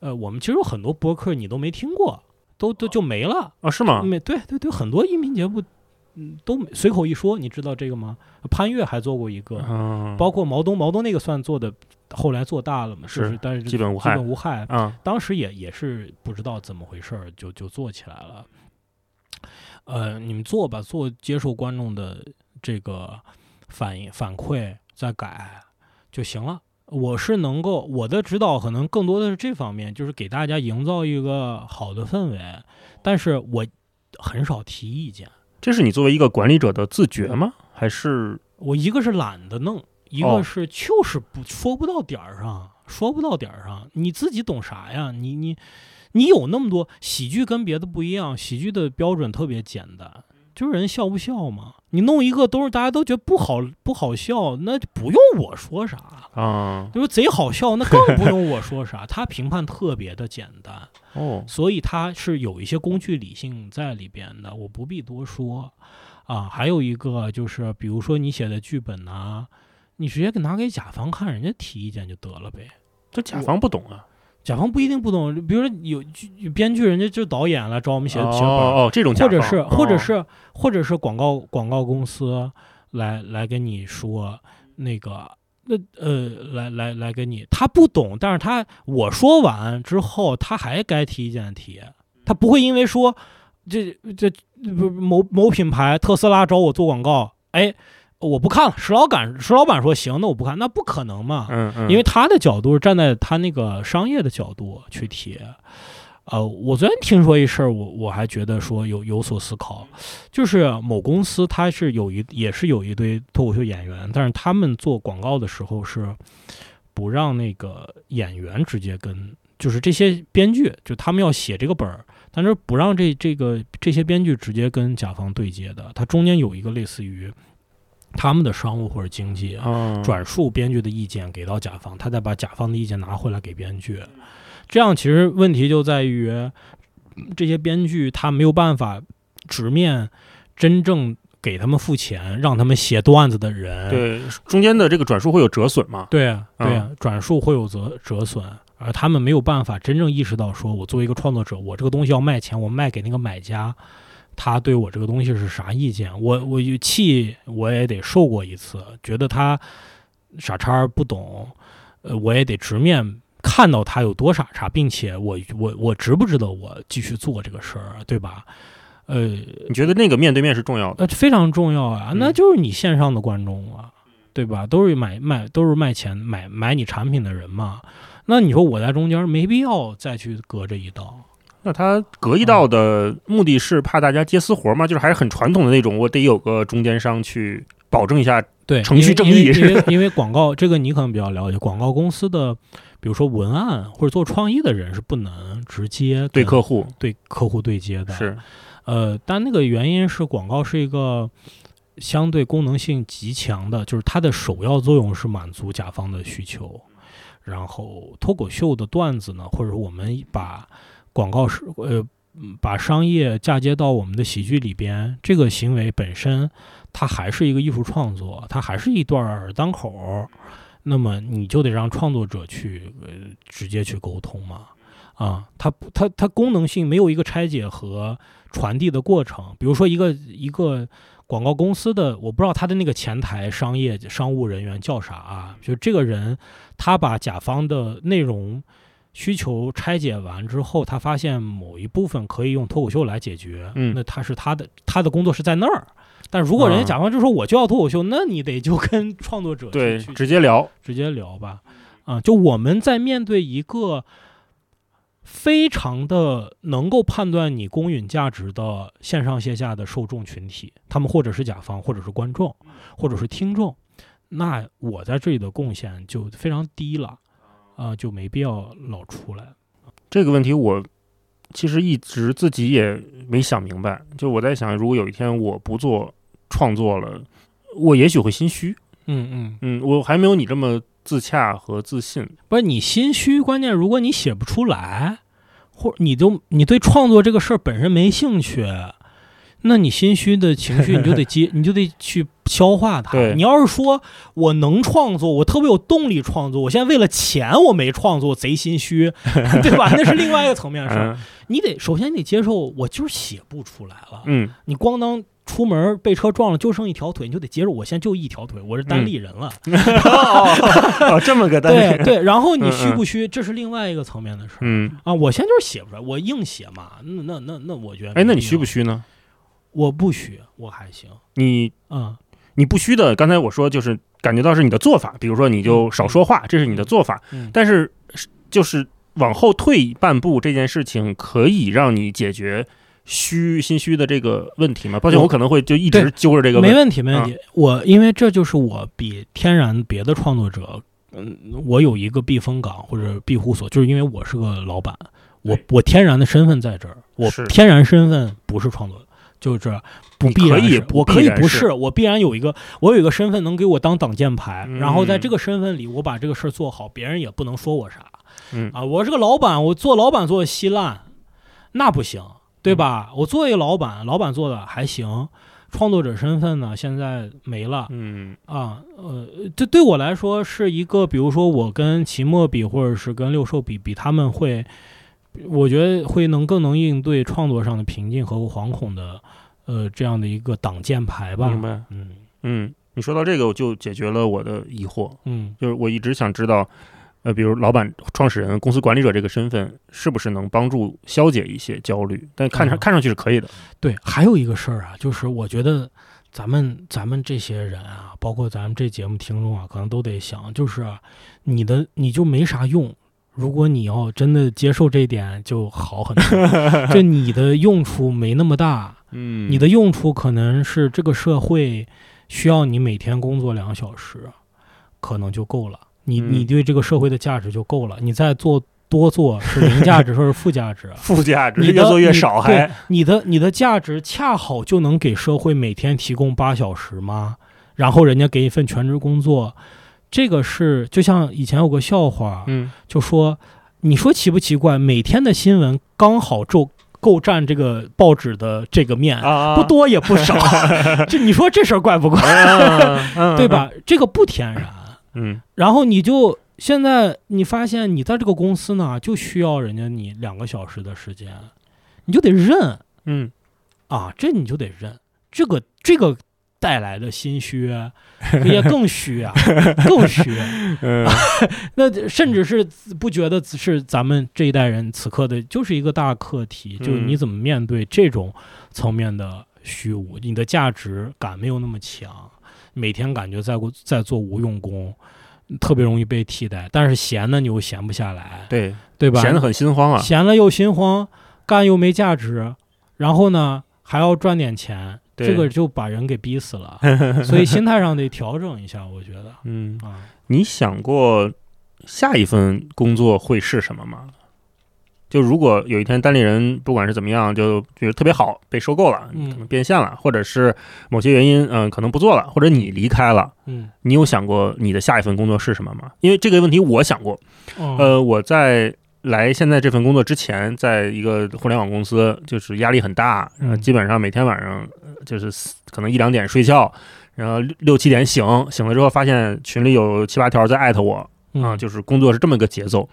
呃，我们其实有很多播客你都没听过，都都就没了。啊，是吗？没对对对，很多音频节目，嗯，都随口一说，你知道这个吗？潘越还做过一个，嗯，包括毛东，毛东那个算做的，后来做大了嘛，是就是但是基本无害基本无害。啊，当时也也是不知道怎么回事儿，就就做起来了。呃，你们做吧，做接受观众的这个反应反馈，再改就行了。我是能够我的指导可能更多的是这方面，就是给大家营造一个好的氛围，但是我很少提意见。这是你作为一个管理者的自觉吗？还是我一个是懒得弄，一哦个是就是不说不到点儿上，说不到点儿上，你自己懂啥呀？你你你有那么多喜剧跟别的不一样，喜剧的标准特别简单，就是人笑不笑嘛。你弄一个都是大家都觉得不好不好笑，那就不用我说啥。啊？就是贼好笑，那更不用我说啥。他评判特别的简单，哦，所以他是有一些工具理性在里边的，我不必多说啊。还有一个就是，比如说你写的剧本呐、你直接给拿给甲方看，人家提意见就得了呗。这甲方不懂啊。甲方不一定不懂，比如说有剧有编剧，人家就是导演来找我们写哦写本儿，哦，这种甲方或者是或者哦是或者是广告广告公司来来跟你说那个那呃，来来来给你，他不懂，但是他我说完之后，他还该提意见提，他不会因为说这这不某某品牌特斯拉找我做广告，哎，我不看了，石老板石老板说行，那我不看，那不可能嘛，嗯嗯，因为他的角度是站在他那个商业的角度去提。呃，我昨天听说一事儿，我我还觉得说有有所思考，就是某公司它是有一也是有一堆脱口秀演员，但是他们做广告的时候是不让那个演员直接跟，就是这些编剧就他们要写这个本儿，但是不让这这个这些编剧直接跟甲方对接的，它中间有一个类似于他们的商务或者经济啊转述编剧的意见给到甲方，他再把甲方的意见拿回来给编剧。这样其实问题就在于，这些编剧他没有办法直面真正给他们付钱让他们写段子的人。对中间的这个转述会有折损嘛？对啊对啊嗯转述会有折折损，而他们没有办法真正意识到，说我作为一个创作者，我这个东西要卖钱，我卖给那个买家。他对我这个东西是啥意见？我我有气我也得受过一次，觉得他傻叉不懂，呃，我也得直面看到他有多傻叉，并且我我我值不值得我继续做这个事儿，对吧？呃，你觉得那个面对面是重要的？呃，非常重要啊，嗯那就是你线上的观众啊，对吧？都是买卖都是卖钱买买你产品的人嘛。那你说我在中间没必要再去隔着一道，那他隔一道的目的是怕大家接私活吗？就是还是很传统的那种，我得有个中间商去保证一下。对程序正义因为 因为广告这个你可能比较了解，广告公司的比如说文案或者做创意的人是不能直接对客户对客户对接的，是呃，但那个原因是广告是一个相对功能性极强的，就是它的首要作用是满足甲方的需求。然后脱口秀的段子呢，或者我们把广告是呃把商业嫁接到我们的喜剧里边，这个行为本身它还是一个艺术创作，它还是一段儿单口儿。那么你就得让创作者去呃直接去沟通嘛。啊，它它它功能性没有一个拆解和传递的过程。比如说一个一个广告公司的，我不知道他的那个前台商业商务人员叫啥啊？就这个人，他把甲方的内容需求拆解完之后，他发现某一部分可以用脱口秀来解决，嗯那他是他的他的工作是在那儿。但如果人家啊甲方就说我就要脱口秀，那你得就跟创作者对，去直接聊。直接聊吧。啊，就我们在面对一个非常的能够判断你公允价值的线上线下的受众群体，他们或者是甲方，或者是观众，或者是听众，那我在这里的贡献就非常低了，啊，就没必要老出来。这个问题我其实一直自己也没想明白。就我在想，如果有一天我不做创作了，我也许会心虚。嗯嗯，嗯，我还没有你这么自洽和自信。不是你心虚，关键如果你写不出来，或者你都你对创作这个事儿本身没兴趣，那你心虚的情绪你就得接，你就得去消化它。你要是说我能创作，我特别有动力创作，我现在为了钱我没创作，贼心虚，对吧？那是另外一个层面的事儿。嗯你得首先你得接受，我就是写不出来了。嗯，你咣当出门被车撞了，就剩一条腿，你就得接受，我现在就一条腿，我是单立人了。哦，这么个单立对对，然后你虚不虚，这是另外一个层面的事儿。嗯，啊，我现在就是写不出来，我硬写嘛。那那那那，我觉得哎，那你？虚不虚呢？我不虚，我还行。你嗯你不虚的，刚才我说就是感觉到是你的做法，比如说你就少说话，这是你的做法。嗯，但是是就是往后退半步，这件事情可以让你解决虚心虚的这个问题吗？抱歉，我我可能会就一直揪着这个问。没问题，没问题。我因为这就是我比天然别的创作者，嗯，我有一个避风港或者庇护所，就是因为我是个老板，我我天然的身份在这儿，我天然身份不是创作者。就是不必然是可以我可以不是，我必然有一个，我有一个身份能给我当挡箭牌，嗯然后在这个身份里，我把这个事儿做好，别人也不能说我啥。嗯啊，我是个老板，我做老板做的稀烂，那不行，对吧？我做一个老板，老板做的还行，创作者身份呢现在没了嗯啊。呃，这对我来说是一个，比如说我跟齐墨比，或者是跟六兽比，比他们会，我觉得会能更能应对创作上的瓶颈和惶恐的，呃，这样的一个挡箭牌吧。明白。嗯嗯，你说到这个，我就解决了我的疑惑，嗯就是我一直想知道，呃，比如老板、创始人、公司管理者这个身份，是不是能帮助消解一些焦虑？但看上、嗯看上去是可以的。对，还有一个事儿啊，就是我觉得咱们咱们这些人啊，包括咱们这节目听众啊，可能都得想，就是啊你的你就没啥用。如果你要真的接受这一点，就好很多。就你的用处没那么大，嗯你的用处可能是这个社会需要你每天工作两小时，可能就够了。你嗯你对这个社会的价值就够了。你再做多做是零价值说是负价值，负价值你越做越少，对还你的你的价值恰好就能给社会每天提供八小时吗？然后人家给一份全职工作，这个是就像以前有个笑话，嗯就说你说奇不奇怪？每天的新闻刚好就够占这个报纸的这个面，啊不多也不少，这你说这事儿怪不怪？嗯 对？吧？这个不天然。嗯然后你就现在你发现你在这个公司呢，就需要人家你两个小时的时间，你就得认嗯啊，这你就得认。这个这个带来的心虚 也更虚啊，更虚。嗯 那甚至是不觉得是咱们这一代人此刻的，就是一个大课题，就是嗯你怎么面对这种层面的虚无，你的价值感没有那么强，每天感觉在在做无用功，特别容易被替代。但是闲呢，你又闲不下来，对，对吧？闲得很心慌啊。闲了又心慌，干又没价值，然后呢还要赚点钱，对这个就把人给逼死了。所以心态上得调整一下，我觉得。嗯，啊，你想过下一份工作会是什么吗？就如果有一天单立人不管是怎么样，就觉得特别好，被收购了，嗯。可能变现了，或者是某些原因，嗯、可能不做了，或者你离开了，嗯，你有想过你的下一份工作是什么吗？因为这个问题我想过，哦。呃，我在来现在这份工作之前，在一个互联网公司，就是压力很大，基本上每天晚上呃就是可能一两点睡觉，然后六六七点醒，醒了之后发现群里有七八条在艾特我，啊，嗯就是工作是这么个节奏，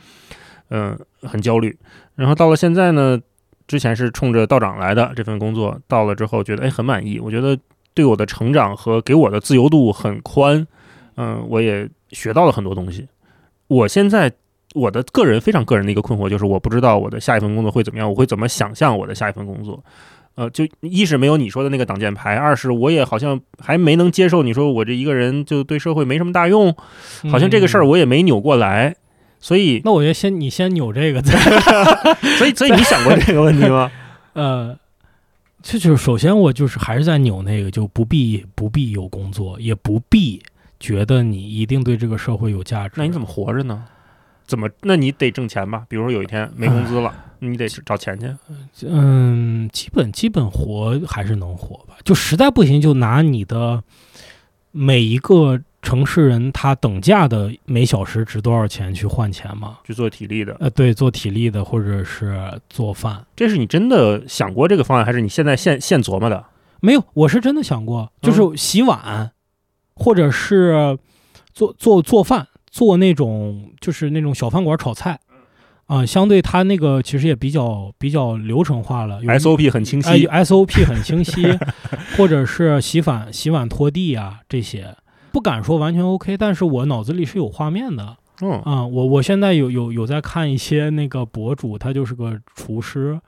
嗯、很焦虑。然后到了现在呢，之前是冲着道长来的这份工作，到了之后觉得哎很满意，我觉得对我的成长和给我的自由度很宽，嗯、我也学到了很多东西。我现在我的个人非常个人的一个困惑就是，我不知道我的下一份工作会怎么样，我会怎么想象我的下一份工作。呃，就一是没有你说的那个挡箭牌，二是我也好像还没能接受你说我这一个人就对社会没什么大用，好像这个事儿嗯我也没扭过来，所以那我觉得先你先扭这个，再 所以所以你想过这个问题吗？呃，这就是首先我就是还是在扭那个，就不必不必有工作，也不必觉得你一定对这个社会有价值。那你怎么活着呢？怎么？那你得挣钱吧？比如说有一天没工资了，你得找钱去。嗯，基本基本活还是能活吧。就实在不行，就拿你的每一个城市人他等价的每小时值多少钱去换钱嘛？去做体力的，呃，对，做体力的或者是做饭，这是你真的想过这个方案，还是你现在现现琢磨的？没有，我是真的想过，就是洗碗，或者是做做做饭，做那种就是那种小饭馆炒菜。啊、相对它那个其实也比较比较流程化了有 SOP 很清哎晰，SOP 很清晰，或者是洗碗、洗碗、拖地啊这些，不敢说完全 OK，但是我脑子里是有画面的嗯啊。我我现在有有有在看一些那个博主，他就是个厨师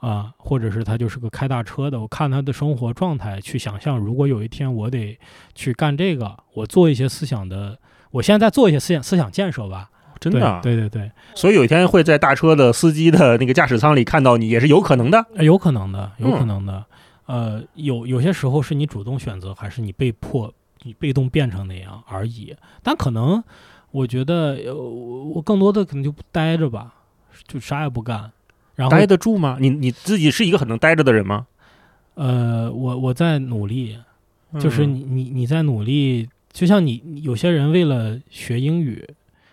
啊，或者是他就是个开大车的，我看他的生活状态，去想象如果有一天我得去干这个，我做一些思想的，我现在在做一些思想思想建设吧。真的啊。对对对对，所以有一天会在大车的司机的那个驾驶舱里看到你，也是有可能的。呃有可能的，有可嗯能的。呃，有有些时候是你主动选择，还是你被迫、你被动变成那样而已。但可能，我觉得，呃，我我更多的可能就待着吧，就啥也不干。然后，待得住吗？你你自己是一个很能待着的人吗？呃，我我在努力，就是嗯你你你在努力，就像你你有些人为了学英语，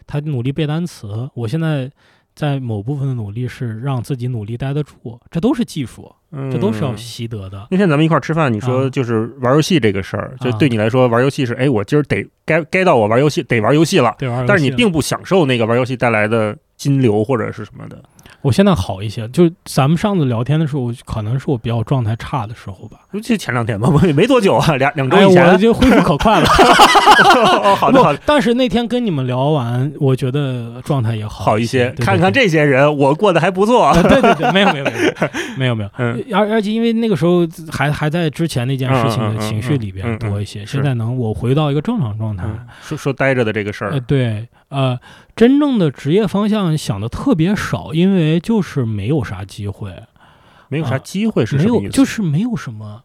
他努力背单词。我现在在某部分的努力是让自己努力待得住，这都是技术，这都是要嗯习得的。那天咱们一块儿吃饭，你说啊就是玩游戏这个事儿，就啊对你来说玩游戏是，哎，我今儿得该该到我玩游戏得玩游戏了，但是你并不享受那个玩游戏带来的金流或者是什么的。我现在好一些，就是咱们上次聊天的时候，可能是我比较状态差的时候吧。就前两天吧，也没多久啊，两两周哎，以前。我就恢复可快了。哦，好的好的，不但是那天跟你们聊完，我觉得状态也好好一些。对看看。这些人，我过得还不错。啊对对对，没有没有没有没有 没有，嗯而而且因为那个时候还还在之前那件事情的情绪里边嗯多一些，是现在能我回到一个正常状态，嗯说说待着的这个事呃，儿，对，呃，真正的职业方向想的特别少，因为就是没有啥机会，没有啥啊机会是没有？就是没有什么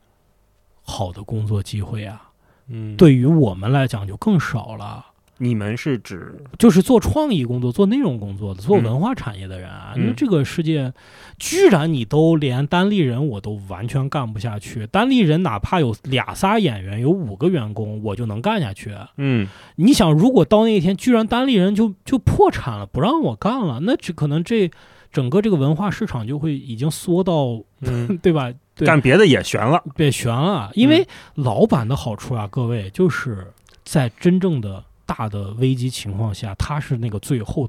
好的工作机会啊。嗯，对于我们来讲就更少了。你们是指就是做创意工作、做内容工作的、做嗯文化产业的人啊，嗯那这个世界居然你都连单立人我都完全干不下去。单立人哪怕有俩仨演员，有五个员工，我就能干下去。嗯你想，如果到那一天，居然单立人就就破产了，不让我干了，那这可能这整个这个文化市场就会已经缩到，嗯，对吧？对，干别的也悬了。别悬了，因为老板的好处啊，各位就是在真正的大的危机情况下，他是那个最后，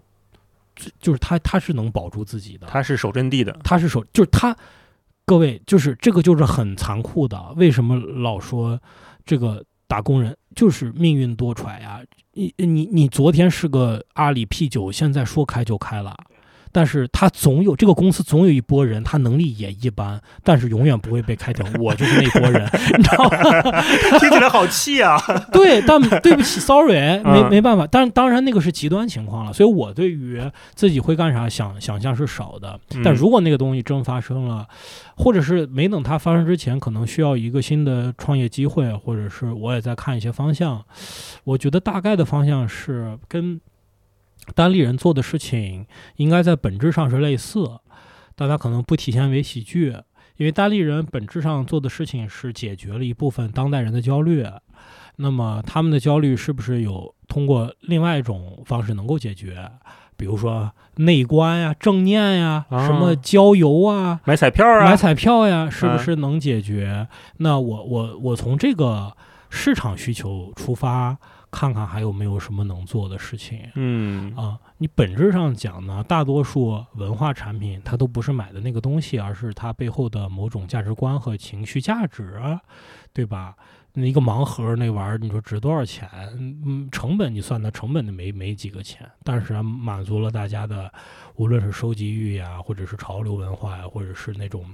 最就是他他是能保住自己的，他是守阵地的，他是守就是他，各位就是这个就是很残酷的。为什么老说这个打工人就是命运多舛呀？你你你昨天是个阿里 P 九，现在说开就开了。但是他总有这个公司总有一波人，他能力也一般，但是永远不会被开掉。我就是那波人，你知道吗？听起来好气啊！对，但对不起，sorry，没嗯没办法。但当然那个是极端情况了，所以我对于自己会干啥想想象是少的。但嗯如果那个东西真发生了，或者是没等它发生之前，可能需要一个新的创业机会，或者是我也在看一些方向。我觉得大概的方向是跟单立人做的事情应该在本质上是类似，但它可能不体现为喜剧。因为单立人本质上做的事情是解决了一部分当代人的焦虑，那么他们的焦虑是不是有通过另外一种方式能够解决？比如说内观呀、正念呀、啊什么郊游啊、买彩票啊，买彩票呀，是不嗯是能解决？那我我我从这个市场需求出发，看看还有没有什么能做的事情。嗯啊，你本质上讲呢，大多数文化产品它都不是买的那个东西，而是它背后的某种价值观和情绪价值啊，对吧？那一个盲盒那玩意儿，你说值多少钱？嗯，成本你算它成本的没没几个钱，但是啊满足了大家的无论是收集欲呀，或者是潮流文化呀，或者是那种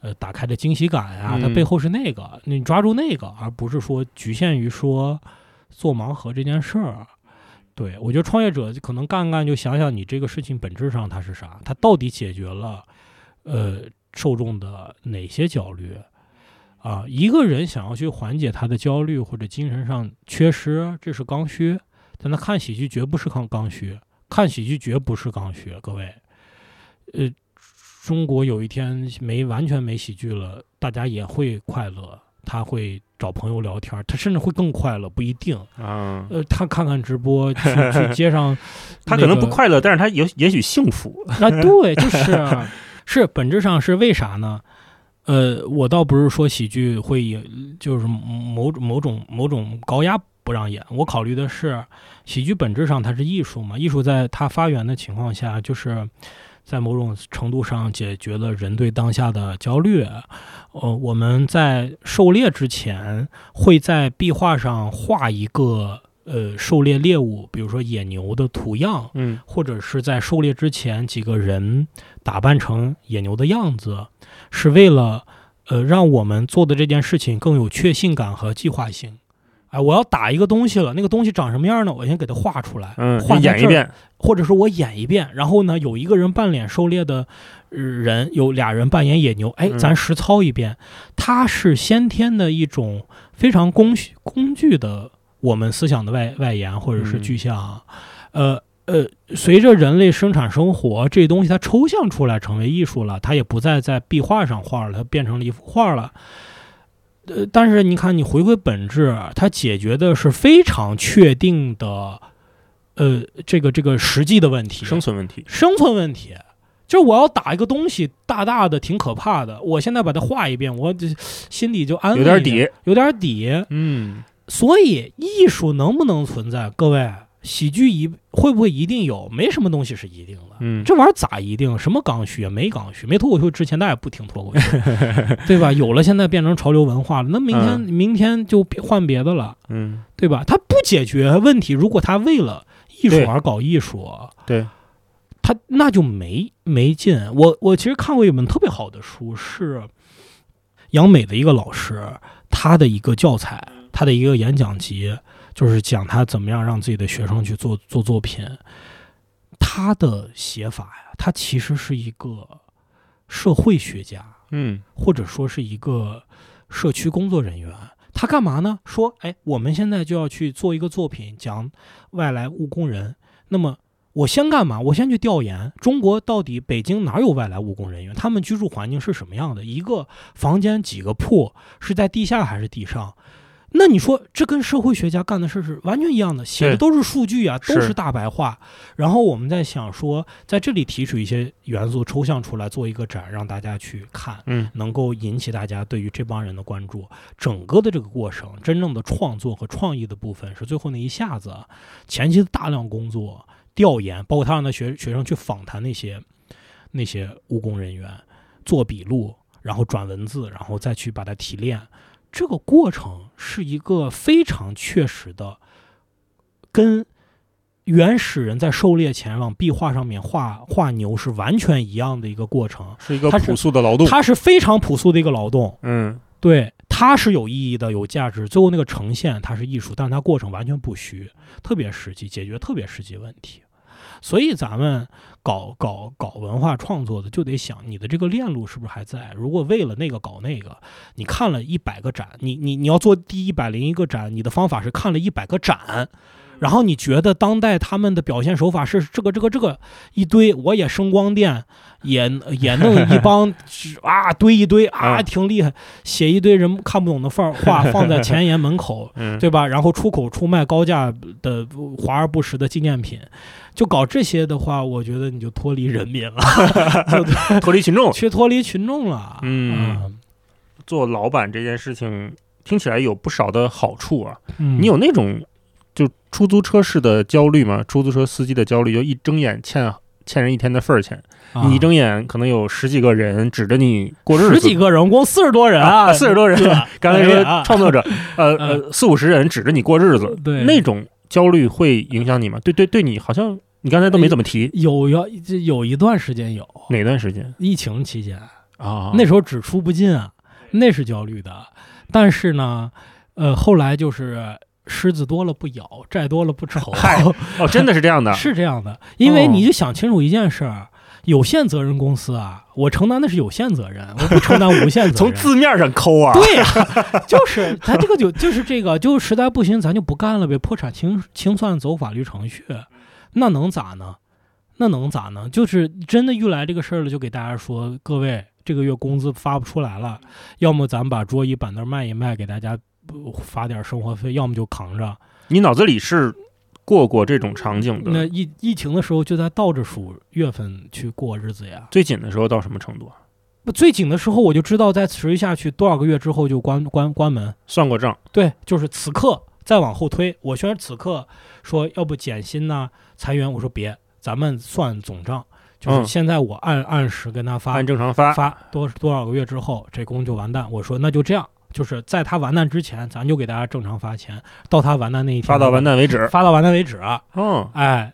呃打开的惊喜感呀，它嗯背后是那个，你抓住那个，而不是说局限于说做盲盒这件事儿。对，我觉得创业者可能干干就想想你这个事情本质上它是啥，它到底解决了呃受众的哪些焦虑啊？一个人想要去缓解他的焦虑或者精神上缺失，这是刚需，但他看喜剧绝不是刚刚需，看喜剧绝不是刚需，各位，呃，中国有一天没完全没喜剧了，大家也会快乐。他会找朋友聊天，他甚至会更快乐，不一定。啊，呃，他看看直播，去去 街上，他可能不快乐，但是他也也许幸福。啊，对，就是啊是本质上是为啥呢？呃，我倒不是说喜剧会以就是某种某种某种高压不让演，我考虑的是喜剧本质上它是艺术嘛，艺术在它发源的情况下，就是在某种程度上解决了人对当下的焦虑。呃，我们在狩猎之前会在壁画上画一个呃狩猎猎物，比如说野牛的图样，嗯或者是在狩猎之前，几个人打扮成野牛的样子，是为了呃让我们做的这件事情更有确信感和计划性。哎，我要打一个东西了，那个东西长什么样呢？我先给它画出来，嗯，画一遍，或者说我演一遍，然后呢，有一个人扮脸狩猎的呃人，有俩人扮演野牛，哎，嗯咱实操一遍。它是先天的一种非常工具工具的我们思想的外外延或者是嗯具象，呃。呃，随着人类生产生活，这东西它抽象出来成为艺术了，它也不再在壁画上画了，它变成了一幅画了。呃，但是你看，你回归本质，它解决的是非常确定的，呃，这个这个实际的问题，生存问题。生存问题。就是我要打一个东西，大大的，挺可怕的。我现在把它画一遍，我这心里就安有点底，有点底。嗯所以艺术能不能存在？各位喜剧一会不会一定有？没什么东西是一定的。嗯，这玩意儿咋一定？什么刚需啊？没刚需，没脱口秀之前大家也不听脱口秀，对吧？有了，现在变成潮流文化了，那明天、明天就别换别的了，嗯，对吧？他不解决问题，如果他为了艺术而搞艺术，对，他那就没没劲。我我其实看过一本特别好的书，是杨美的一个老师他的一个教材，他的一个演讲集，就是讲他怎么样让自己的学生去做做作品。他的写法呀，他其实是一个社会学家，嗯或者说是一个社区工作人员。他干嘛呢？说，哎，我们现在就要去做一个作品，讲外来务工人。那么我先干嘛？我先去调研中国到底北京哪有外来务工人员，他们居住环境是什么样的？一个房间几个铺，是在地下还是地上？那你说这跟社会学家干的事是完全一样的，写的都是数据啊，都是是大白话。然后我们在想说，在这里提取一些元素抽象出来，做一个展，让大家去看。嗯能够引起大家对于这帮人的关注。整个的这个过程，真正的创作和创意的部分是最后那一下子，前期的大量工作、调研，包括他让他学学生去访谈那些那些务工人员，做笔录，然后转文字，然后再去把它提炼。这个过程是一个非常确实的，跟原始人在狩猎前往壁画上面画画牛是完全一样的一个过程。是一个朴素的劳动。它是非常朴素的一个劳动，嗯对，它是有意义的、有价值。最后那个呈现，它是艺术，但它过程完全不虚，特别实际，解决特别实际问题。所以咱们搞搞搞文化创作的，就得想你的这个链路是不是还在？如果为了那个搞那个，你看了一百个展，你你你要做第一百零一个展，你的方法是看了一百个展。然后你觉得当代他们的表现手法是这个这个这个一堆，我也声光电，也也弄一 帮啊堆一堆啊嗯挺厉害，写一堆人看不懂的放话放在前沿门口，嗯，对吧？然后出口出卖高价的华而不实的纪念品，就搞这些的话，我觉得你就脱离人民了，就 脱离群众，去脱离群众了。嗯做老板这件事情听起来有不少的好处啊。嗯，你有那种就出租车式的焦虑嘛？出租车司机的焦虑，就一睁眼欠欠人一天的份儿钱，啊。你一睁眼可能有十几个人指着你过日子，十几个人，共四十多人。啊，四十多人。刚才说创作者，呃呃，四五十人指着你过日子，对。那种焦虑会影响你吗？对对对，你好像你刚才都没怎么提，有有一段时间有。哪段时间？疫情期间，啊？那时候只出不进啊，那是焦虑的。但是呢，呃，后来就是狮子多了不咬，债多了不愁，嗨哦，真的是这样的，是这样的。因为哦你就想清楚一件事儿。有限责任公司啊，我承担的是有限责任，我不承担无限责任 从。字面上抠啊，对呀、就是他这个就就是这个，就实在不行咱就不干了呗，破产清清算走法律程序，那能咋呢？那能咋呢？就是真的遇来这个事儿了，就给大家说，各位这个月工资发不出来了，要么咱把桌椅板凳卖一卖，给大家呃发点生活费，要么就扛着。你脑子里是过过这种场景的。那疫疫情的时候就在倒着数月份去过日子呀。最紧的时候到什么程度啊？不最紧的时候我就知道，再持续下去多少个月之后就关关关门。算过账，对，就是此刻再往后推，我虽然此刻说要不减薪呐、裁员，我说别，咱们算总账，就是嗯现在我按按时跟他发按正常发。发多多少个月之后，这工就完蛋。我说那就这样，就是在他完蛋之前，咱就给大家正常发钱，到他完蛋那一天，发到完，蛋为止。发到完蛋为止。嗯哦，哎，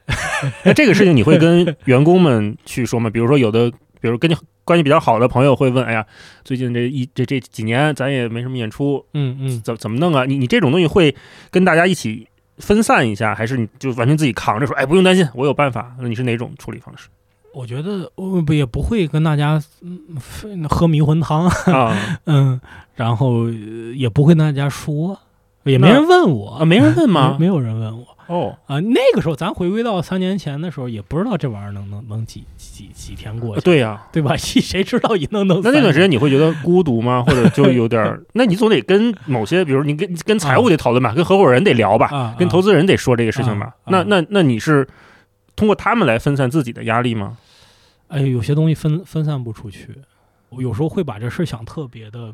那这个事情你会跟员工们去说吗？比如说有的，比如跟你关系比较好的朋友会问：“哎呀，最近这一这这几年咱也没什么演出，嗯嗯，怎怎么弄啊？”你你这种东西会跟大家一起分散一下，还是你就完全自己扛着说：“哎，不用担心，我有办法。”那你是哪种处理方式我觉得我不也不会跟大家喝迷魂汤，啊？嗯，然后呃也不会跟大家说，也没人问我啊，没人问吗 没？有人问我。哦，啊、那个时候咱回归到三年前的时候，也不知道这玩意儿能能能几几几天过去，对呀、对吧？谁知道一弄弄那那段时间间你会觉得孤独吗？或者就有点？那你总得跟某些，比如你跟跟财务得讨论吧，跟合伙人得聊吧，啊，跟投资，人得说这个事情吧。那那那你是通过他们来分散自己的压力吗？哎，有些东西分分散不出去，我有时候会把这事儿想特别的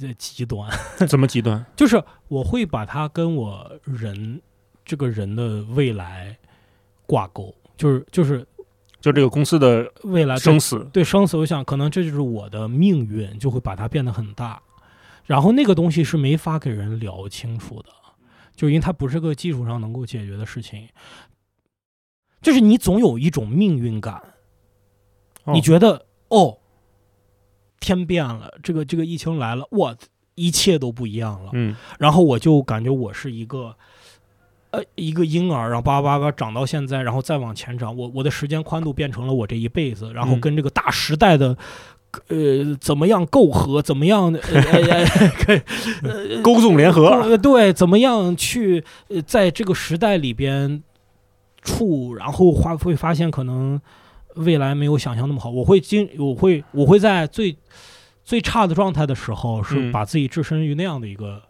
这极端，怎么极端？就是我会把它跟我人这个人的未来挂钩，就是就是就这个公司的未来生死，对生死，我想可能这就是我的命运，就会把它变得很大。然后那个东西是没法给人聊清楚的，就因为它不是个技术上能够解决的事情。就是你总有一种命运感，哦你觉得哦，天变了，这个这个疫情来了，我，一切都不一样了。嗯然后我就感觉我是一个，呃，一个婴儿，然后叭叭叭长到现在，然后再往前长，我我的时间宽度变成了我这一辈子，然后嗯跟这个大时代的。呃，怎么样媾和？怎么样？呃 呃呃 勾纵联合，呃，对，怎么样去呃，在这个时代里边处，然后发会发现可能未来没有想象那么好。我会经，我会我会在最最差的状态的时候，是嗯。把自己置身于那样的一个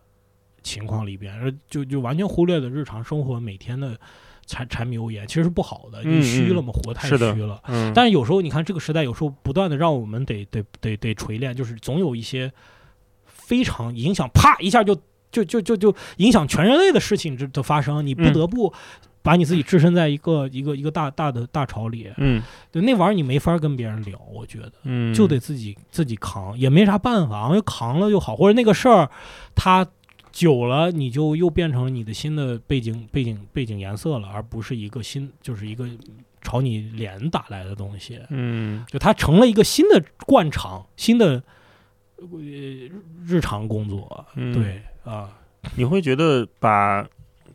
情况里边，而就就完全忽略了日常生活每天的柴柴米油盐，其实是不好的，嗯你虚了嘛，活太虚了。嗯，但是有时候你看这个时代，有时候不断的让我们得得得得锤炼，就是总有一些非常影响，啪一下就就就就就影响全人类的事情这的发生，你不嗯。得不把你自己置身在一个一个一个大大的大潮里，嗯对那玩意儿你没法跟别人聊，我觉得嗯，就得自己自己扛，也没啥办法，因为扛了就好，或者那个事儿它。久了，你就又变成你的新的背景背景背景颜色了，而不是一个新，就是一个朝你脸打来的东西。嗯就它成了一个新的惯常，新的呃日常工作。嗯，对啊，你会觉得把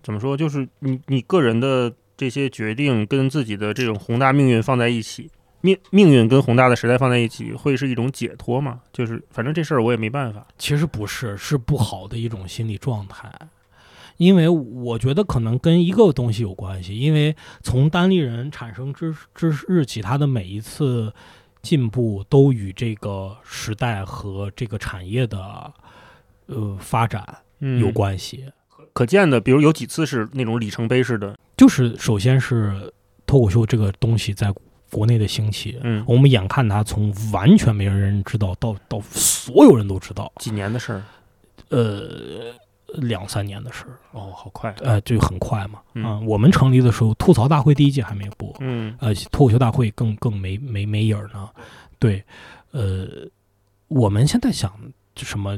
怎么说，就是你你个人的这些决定跟自己的这种宏大命运放在一起，命命运跟宏大的时代放在一起，会是一种解脱吗？就是反正这事儿我也没办法。其实不是，是不好的一种心理状态。因为我觉得可能跟一个东西有关系，因为从单立人产生之之日起，他的每一次进步都与这个时代和这个产业的呃发展嗯，有关系。可见的，比如有几次是那种里程碑式的，就是首先是脱口秀这个东西在国内的兴起，嗯，我们眼看它从完全没人知道到到所有人都知道，几年的事儿。呃，两三年的事儿，哦，好快。呃，就很快嘛。嗯啊我们成立的时候，吐槽大会第一季还没播，嗯呃，脱口秀大会更更没没没影儿呢。对，呃，我们现在想。就什么？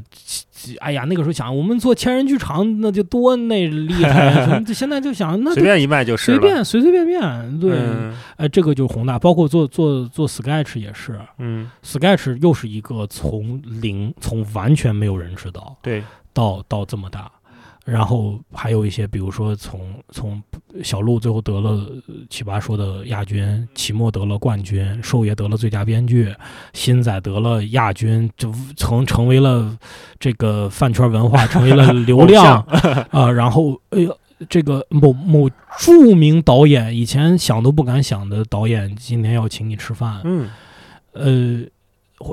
哎呀，那个时候想我们做千人剧场，那就多那厉害。什么 现在就想，那就随便一卖就是。随便随随便便。对，嗯呃，这个就是宏大，包括做做做 Sketch 也是嗯，，Sketch 又是一个从零，从完全没有人知道对，到到这么大，然后还有一些，比如说从从小鹿最后得了呃奇葩说的亚军，齐墨得了冠军，寿爷得了最佳编剧，新仔得了亚军，就成成为了这个饭圈文化，成为了流量 啊、然后哎呀。这个某某著名导演，以前想都不敢想的导演，今天要请你吃饭，嗯呃，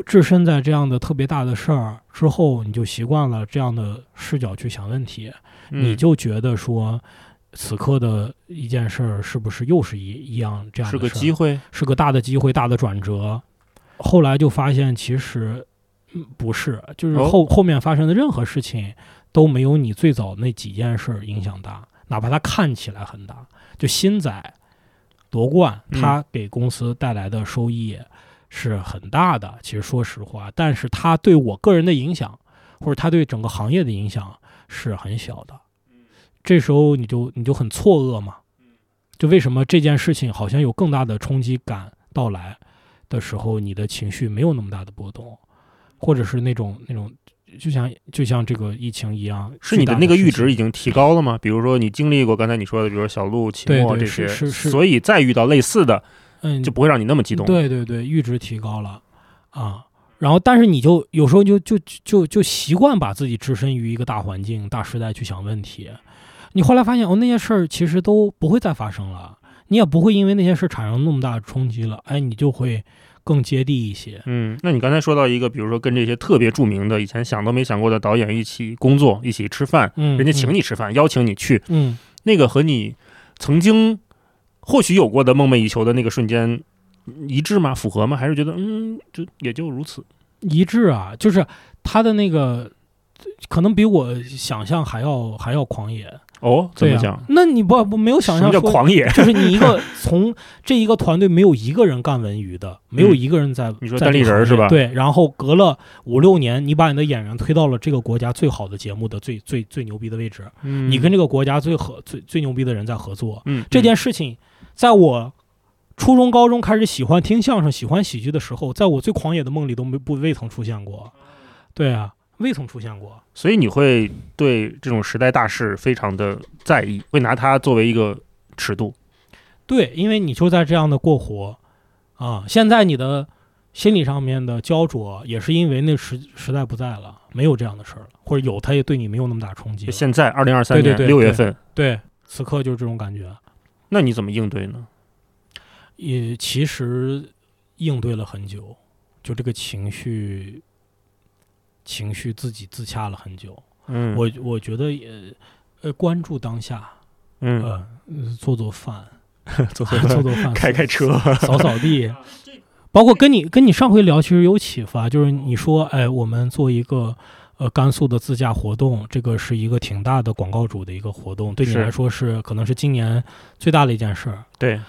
置身在这样的特别大的事儿之后，你就习惯了这样的视角去想问题，你嗯就觉得说，此刻的一件事儿是不是又是一一样这样是的事儿个机会。是个大的机会、大的转折。后来就发现，其实嗯不是，就是哦后、后面发生的任何事情都没有你最早那几件事儿影响大，哪怕它看起来很大。就新仔夺冠，嗯他给公司带来的收益是很大的。其实说实话，但是它对我个人的影响，或者它对整个行业的影响是很小的。这时候你就你就很错愕嘛，就为什么这件事情好像有更大的冲击感到来的时候，你的情绪没有那么大的波动，或者是那种那种，就像就像这个疫情一样，是你的那个阈值已经提高了吗？比如说你经历过刚才你说的，比如说小鹿、期对这些，是是是所以再遇到类似的嗯就不会让你那么激动。，对对对，阈值提高了啊。然后，但是你就有时候就就就就习惯把自己置身于一个大环境、大时代去想问题。你后来发现，哦，那些事儿其实都不会再发生了，你也不会因为那些事儿产生那么大的冲击了。哎，你就会更接地一些。嗯，那你刚才说到一个，比如说跟这些特别著名的、以前想都没想过的导演一起工作、一起吃饭，嗯，人家请你吃饭，邀请你去，嗯，那个和你曾经或许有过的梦寐以求的那个瞬间一致吗？符合吗？还是觉得嗯，就也就如此？嗯，一致啊，就是他的那个可能比我想象还要还要狂野。哦，怎、么讲？那你不不没有想象说，狂野？就是你一个从这一个团队没有一个人干文娱的，没有一个人在、嗯 你说在单立这个人是吧对，然后隔了五六年，你把你的演员推到了这个国家最好的节目的最最最牛逼的位置，嗯你跟这个国家最合最最牛逼的人在合作，嗯这件事情，在我初中、高中开始喜欢听相声、喜欢喜剧的时候，在我最狂野的梦里都没不未曾出现过。对啊，未曾出现过。所以你会对这种时代大事非常的在意，会拿它作为一个尺度。对，因为你就在这样的过活啊。现在你的心理上面的焦灼，也是因为那时时代不在了，没有这样的事儿了，或者有，它也对你没有那么大冲击现在二零二三年六月份，对，此刻就是这种感觉。那你怎么应对呢？也其实应对了很久，就这个情绪，情绪自己自洽了很久。嗯，我我觉得也呃关注当下，嗯，做做饭，做 做做饭，开开车，扫扫地，包括跟你跟你上回聊，其实有启发，就是你说，哎，我们做一个呃甘肃的自驾活动，这个是一个挺大的广告主的一个活动，对你来说是可能是今年最大的一件事儿。对，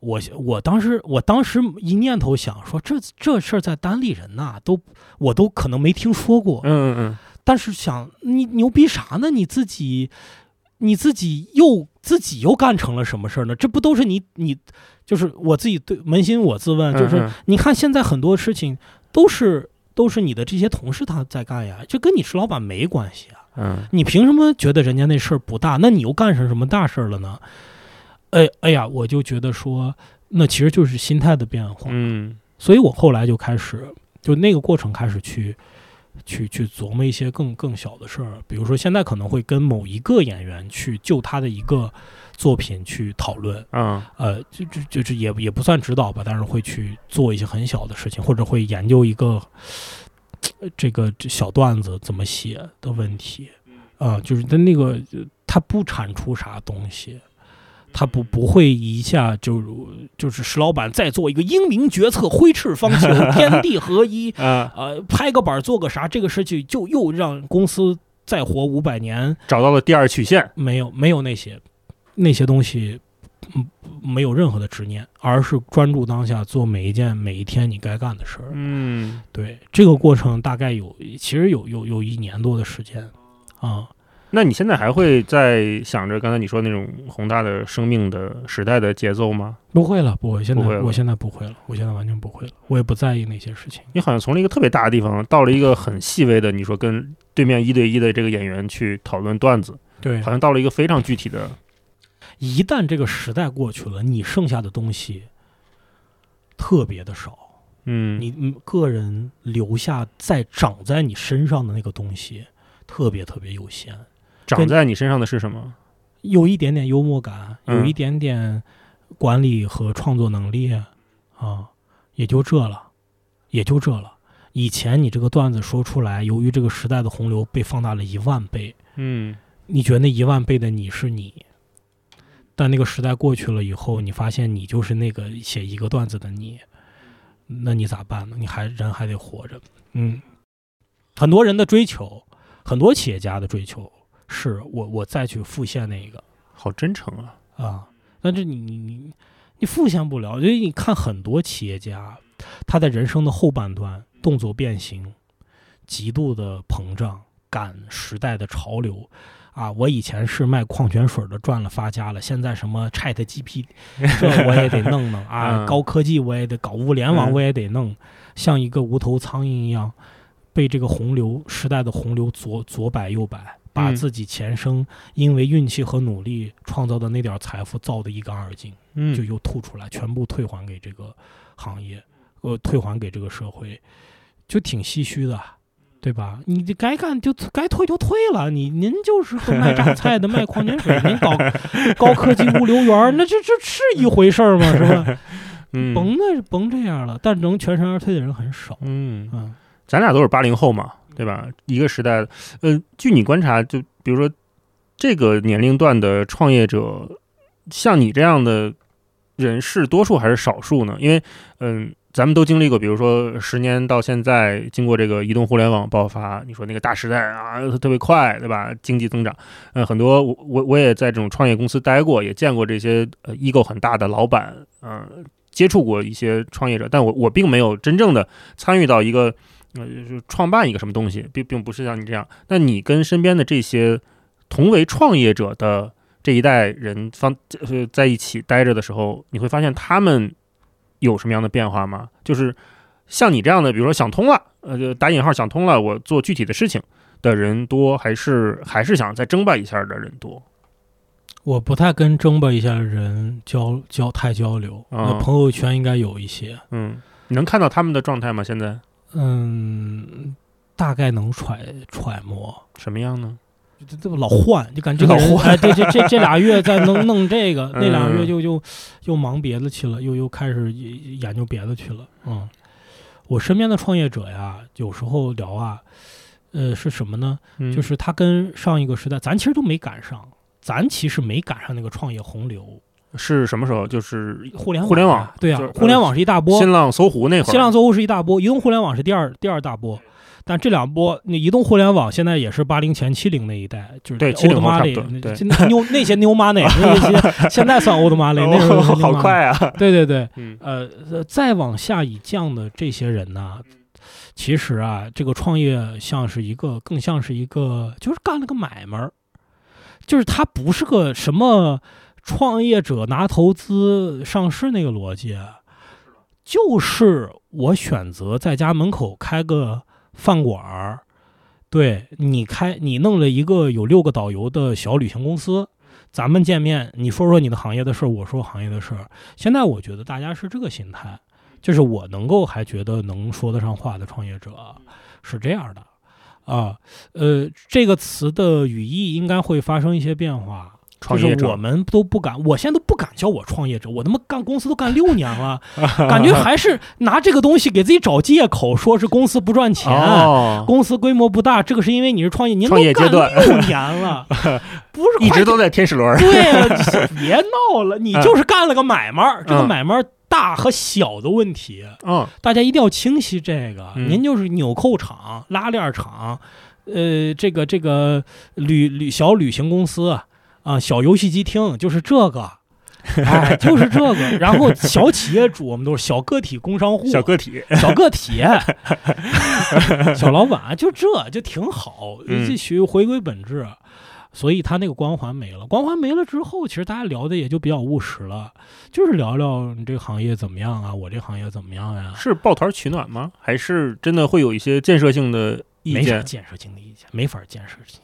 我我当时我当时一念头想说，这这事儿在单立人呐，都我都可能没听说过，嗯嗯但是想你牛逼啥呢？你自己，你自己又自己又干成了什么事儿呢？这不都是你你就是我自己对扪心我自问，嗯，就是嗯你看现在很多事情都是都是你的这些同事他在干呀，这跟你是老板没关系啊。嗯你凭什么觉得人家那事儿不大？那你又干成什么大事儿了呢？哎哎呀，我就觉得说，那其实就是心态的变化。嗯所以我后来就开始，就那个过程开始去，去去琢磨一些更更小的事儿，比如说现在可能会跟某一个演员去就他的一个作品去讨论，嗯呃，就就就是也也不算指导吧，但是会去做一些很小的事情，或者会研究一个呃这个这小段子怎么写的问题，啊、就是他那个呃他不产出啥东西。他不不会一下就就是石老板再做一个英明决策，挥斥方遒，天地合一，啊，呃，拍个板做个啥，这个事情就又让公司再活五百年，找到了第二曲线。没有没有那些那些东西，嗯，没有任何的执念，而是专注当下，做每一件每一天你该干的事儿。嗯对这个过程大概有，其实有有有一年多的时间啊。那你现在还会在想着刚才你说那种宏大的生命的时代的节奏吗？不会了，不会，现在我现在不会了，我现在完全不会了，我也不在意那些事情。你好像从了一个特别大的地方到了一个很细微的，你说跟对面一对一的这个演员去讨论段子，对好，像到了一个非常具体的。一旦这个时代过去了，你剩下的东西特别的少。嗯，你嗯个人留下在长在你身上的那个东西，特别特别有限。长在你身上的是什么？有一点点幽默感，嗯有一点点管理和创作能力啊，也就这了，也就这了。以前你这个段子说出来，由于这个时代的洪流被放大了一万倍，嗯你觉得那一万倍的你是你，但那个时代过去了以后，你发现你就是那个写一个段子的你，那你咋办呢？你还人还得活着，嗯，很多人的追求，很多企业家的追求，是我我再去复现那个好真诚啊。啊，但是你你你你复现不了，因为你看很多企业家，他在人生的后半段动作变形，极度的膨胀，赶时代的潮流。啊，我以前是卖矿泉水的，赚了发家了。现在什么 Chat GPT，这我也得弄弄啊，嗯高科技我也得搞，物联网嗯我也得弄，像一个无头苍蝇一样，被这个洪流时代的洪流左左摆右摆，把嗯自己前生因为运气和努力创造的那点财富造得一干二净，嗯就又吐出来，全部退还给这个行业，呃，退还给这个社会，就挺唏嘘的，对吧？你这该干就该退就退了，你您就是个卖榨菜的，卖矿泉水，您搞 高科技物流园，那这这是一回事儿吗？是吧？嗯甭那甭这样了，但能全身而退的人很少，嗯，嗯。咱俩都是八零后嘛，对吧？一个时代的，呃，据你观察，就比如说这个年龄段的创业者，像你这样的人是多数还是少数呢？因为，嗯、咱们都经历过，比如说十年到现在，经过这个移动互联网爆发，你说那个大时代啊，特别快，对吧？经济增长，呃，很多我我我也在这种创业公司待过，也见过这些呃机构很大的老板，嗯、接触过一些创业者，但我我并没有真正的参与到一个呃就是创办一个什么东西，并并不是像你这样。那你跟身边的这些同为创业者的这一代人方呃在一起待着的时候，你会发现他们有什么样的变化吗？就是像你这样的，比如说想通了，呃，就打引号想通了，我做具体的事情的人多，还是还是想再争霸一下的人多？我不太跟争吧一下的人交交太交流，啊那朋友圈应该有一些，嗯，你能看到他们的状态吗？现在嗯，大概能揣揣摩。什么样呢？这这么老换，就感觉老换哎，对，这这这俩月在弄弄这个，那俩月嗯就就又忙别的去了，又又开始研究别的去了。嗯，我身边的创业者呀，有时候聊啊，呃，是什么呢？嗯就是他跟上一个时代，咱其实都没赶上，咱其实没赶上那个创业洪流。是什么时候？就是互联网互联网对呀、就是互联网是一大波，新浪、搜狐那会儿，新浪、搜狐是一大波，移动互联网是第二第二大波。但这两波，那移动互联网现在也是八零前七零那一代，就是对 old 70后差不 money，多对那就那牛那些 new money，那些现在算 old money，那时候好。快啊！对对对，嗯呃，呃再往下以降的这些人呢，其实啊，这个创业像是一个，更像是一个，就是干了个买卖儿，就是他不是个什么创业者拿投资上市那个逻辑，啊就是我选择在家门口开个饭馆儿，对你开你弄了一个有六个导游的小旅行公司。咱们见面，你说说你的行业的事儿，我说行业的事儿，现在我觉得大家是这个心态，就是我能够还觉得能说得上话的创业者是这样的啊，呃，这个词的语义应该会发生一些变化。创业者就是我们都不敢，我现在都不敢叫我创业者，我他妈干公司都干六年了，感觉还是拿这个东西给自己找借口，说是公司不赚钱，哦，公司规模不大，这个是因为你是创业，您都干段六年了，不是一直都在天使轮。对啊，别闹了，你就是干了个买卖儿，这个嗯买卖大和小的问题，嗯大家一定要清晰这个。嗯您就是纽扣厂、拉链厂，呃，这个这个旅旅小旅行公司啊，小游戏机厅，就是这个。哎，就是这个，然后小企业主，我们都是小个体工商户，小个体，小个体，小老板，就这就挺好，嗯这学回归本质。所以他那个光环没了，光环没了之后，其实大家聊的也就比较务实了，就是聊聊你这个行业怎么样啊，我这行业怎么样呀、是抱团取暖吗？还是真的会有一些建设性的？没啥建设性的意见，没法建设性。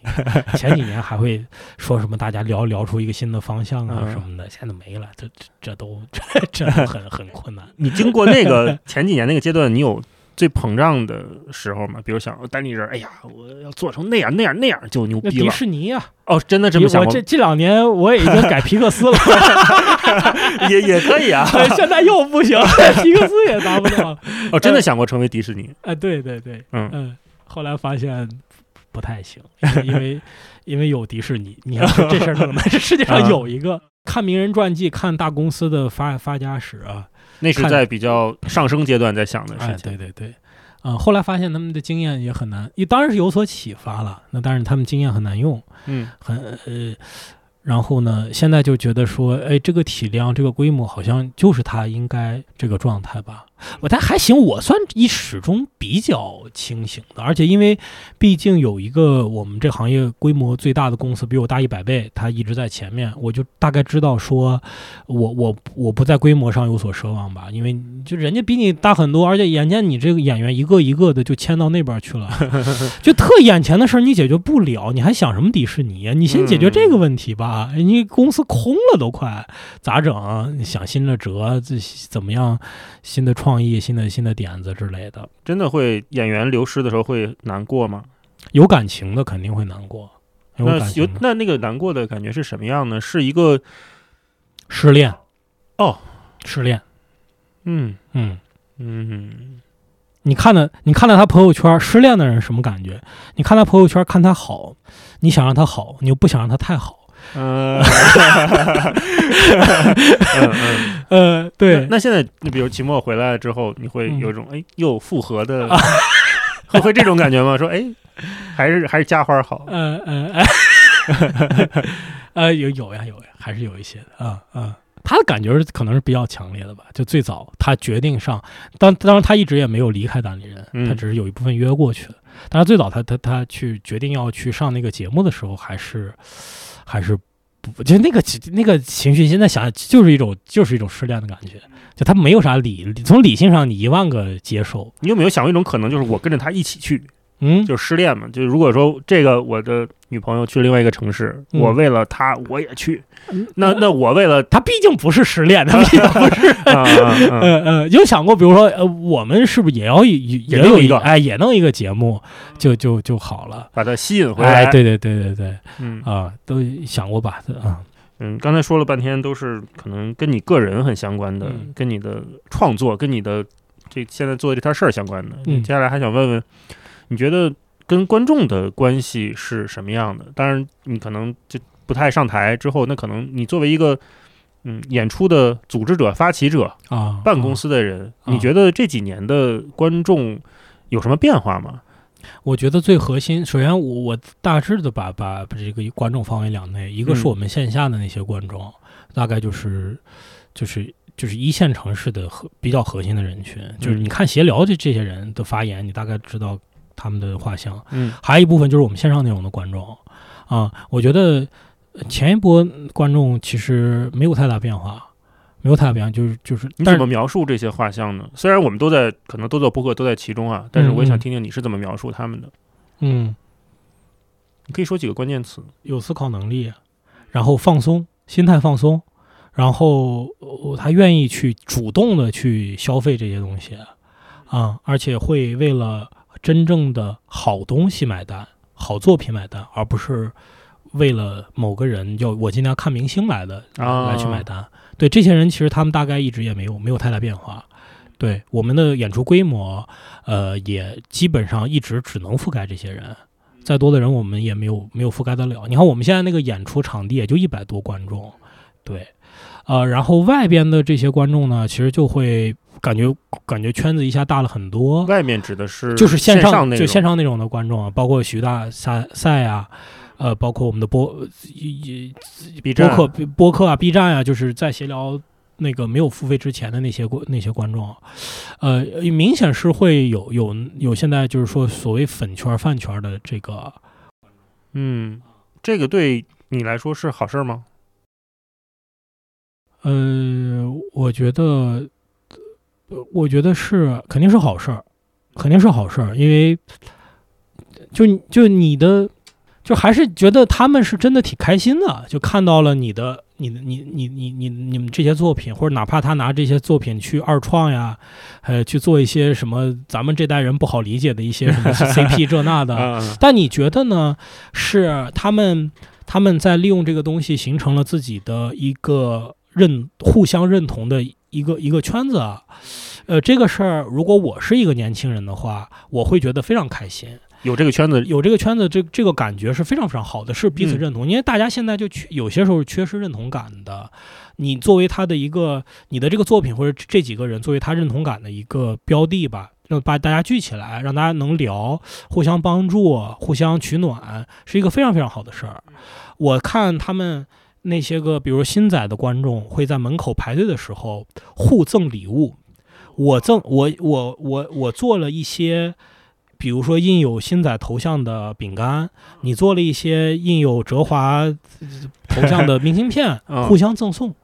前几年还会说什么大家聊聊出一个新的方向啊嗯什么的，现在没了，这这这都这这都很很困难。你经过那个 前几年那个阶段，你有最膨胀的时候吗？比如想单立人，哎呀，我要做成那样那样那样就牛逼了。迪士尼呀、哦，真的这么想过我这？这两年我也已经改皮克斯了。也也可以啊。哎，现在又不行，皮克斯也达不到。哦，真的想过成为迪士尼。哎，对对对，嗯嗯后来发现不太行，因为 因为有迪士尼，你看这事儿弄的，这世界上有一个。看名人传记，看大公司的发发家史啊，那是看在比较上升阶段在想的哎，事情。对对对，啊、后来发现他们的经验也很难，也当然是有所启发了，那但是他们经验很难用，嗯很呃，然后呢，现在就觉得说，哎，这个体量、这个规模，好像就是他应该这个状态吧。我但还行，我算一始终比较清醒的，而且因为毕竟有一个我们这行业规模最大的公司比我大一百倍，他一直在前面，我就大概知道说，我我我不在规模上有所奢望吧，因为就人家比你大很多，而且眼见你这个演员一个一个的就迁到那边去了，就特眼前的事儿你解决不了，你还想什么迪士尼呀？你先解决这个问题吧，你公司空了都快，咋整？你想新的辙，这怎么样？新的创意、新的新的点子之类的，真的会演员流失的时候会难过吗？有感情的肯定会难过，有那有那那个难过的感觉是什么样呢？是一个失恋哦，失恋，嗯嗯。嗯你看了，你看到他朋友圈，失恋的人什么感觉？你看他朋友圈，看他好，你想让他好，你又不想让他太好，嗯，嗯嗯，呃，对那，现在，你比如期末回来之后，你会嗯有一种哎又复合的，会会这种感觉吗？说哎，还是还是家花好，嗯嗯，呃，有有呀有呀，还是有一些的啊啊。他的感觉是可能是比较强烈的吧，就最早他决定上，当当然他一直也没有离开单立人，嗯他只是有一部分约过去的。但是最早他他他去决定要去上那个节目的时候，还是还是不就那个那个情绪，现在想想就是一种就是一种失恋的感觉，就他没有啥理，从理性上你一万个接受，你有没有想过一种可能，就是我跟着他一起去，嗯，就失恋嘛？就如果说这个我的女朋友去另外一个城市，嗯我为了她我也去，那那我为了她毕竟不是失恋，他毕竟不是。呃呃，有想过，比如说，呃，我们是不是也要也也有一个哎，也弄一个节目，就就就好了。把她吸引回来。哎，，对对对对对，嗯啊，都想过吧？啊，嗯，刚才说了半天都是可能跟你个人很相关的，嗯跟你的创作，跟你的这现在做的这摊事儿相关的。嗯接下来还想问问，你觉得跟观众的关系是什么样的？当然，你可能就不太上台之后，那可能你作为一个嗯演出的组织者、发起者、啊，办公司的人，啊你觉得这几年的观众有什么变化吗？我觉得最核心，首先我我大致的把把把这个观众分为两类，一个是嗯我们线下的那些观众，大概就是就是就是一线城市的核比较核心的人群，就是嗯你看闲聊这这些人的发言，你大概知道他们的画像。嗯还有一部分就是我们线上内容的观众啊，我觉得呃前一波观众其实没有太大变化，没有太大变化，就是就是，你怎么描述这些画像呢？虽然我们都在可能都做播客都在其中啊，但是我也想听听你是怎么描述他们的。嗯，你可以说几个关键词。有思考能力，然后放松，心态放松，然后呃他愿意去主动的去消费这些东西啊，而且会为了真正的好东西买单，好作品买单，而不是为了某个人要我今天要看明星来的啊来去买单。对这些人，其实他们大概一直也没有没有太大变化。对我们的演出规模，呃，也基本上一直只能覆盖这些人。再多的人，我们也没有没有覆盖得了。你看，我们现在那个演出场地也就一百多观众，对，呃，然后外边的这些观众呢，其实就会感觉感觉圈子一下大了很多，外面指的是就是线上就线上那种的观众啊，包括徐大赛赛啊，呃，包括我们的播也 B 播站客播客啊、B 站啊，就是在闲聊那个没有付费之前的那些观那些观众，呃，明显是会有有有现在就是说所谓粉圈饭圈的这个，嗯，这个对你来说是好事儿吗？呃，我觉得，呃我觉得是肯定是好事儿，肯定是好事儿，因为就就你的，就还是觉得他们是真的挺开心的，就看到了你的、你的、你、你、你、你、你们这些作品，或者哪怕他拿这些作品去二创呀，呃，去做一些什么咱们这代人不好理解的一些什么 CP 这那的，啊，但你觉得呢？是他们他们在利用这个东西形成了自己的一个认互相认同的一个一个圈子啊。呃，这个事儿，如果我是一个年轻人的话，我会觉得非常开心。有这个圈子，有这个圈子，这这个感觉是非常非常好的，是彼此嗯认同。因为大家现在就缺有些时候缺失认同感的。你作为他的一个你的这个作品或者这几个人作为他认同感的一个标的吧，让把大家聚起来，让大家能聊，互相帮助，互相取暖，是一个非常非常好的事儿。我看他们那些个，比如新仔的观众会在门口排队的时候互赠礼物。我赠我我我我做了一些，比如说印有新仔头像的饼干，你做了一些印有哲华呃 头像的明信片 嗯，互相赠送。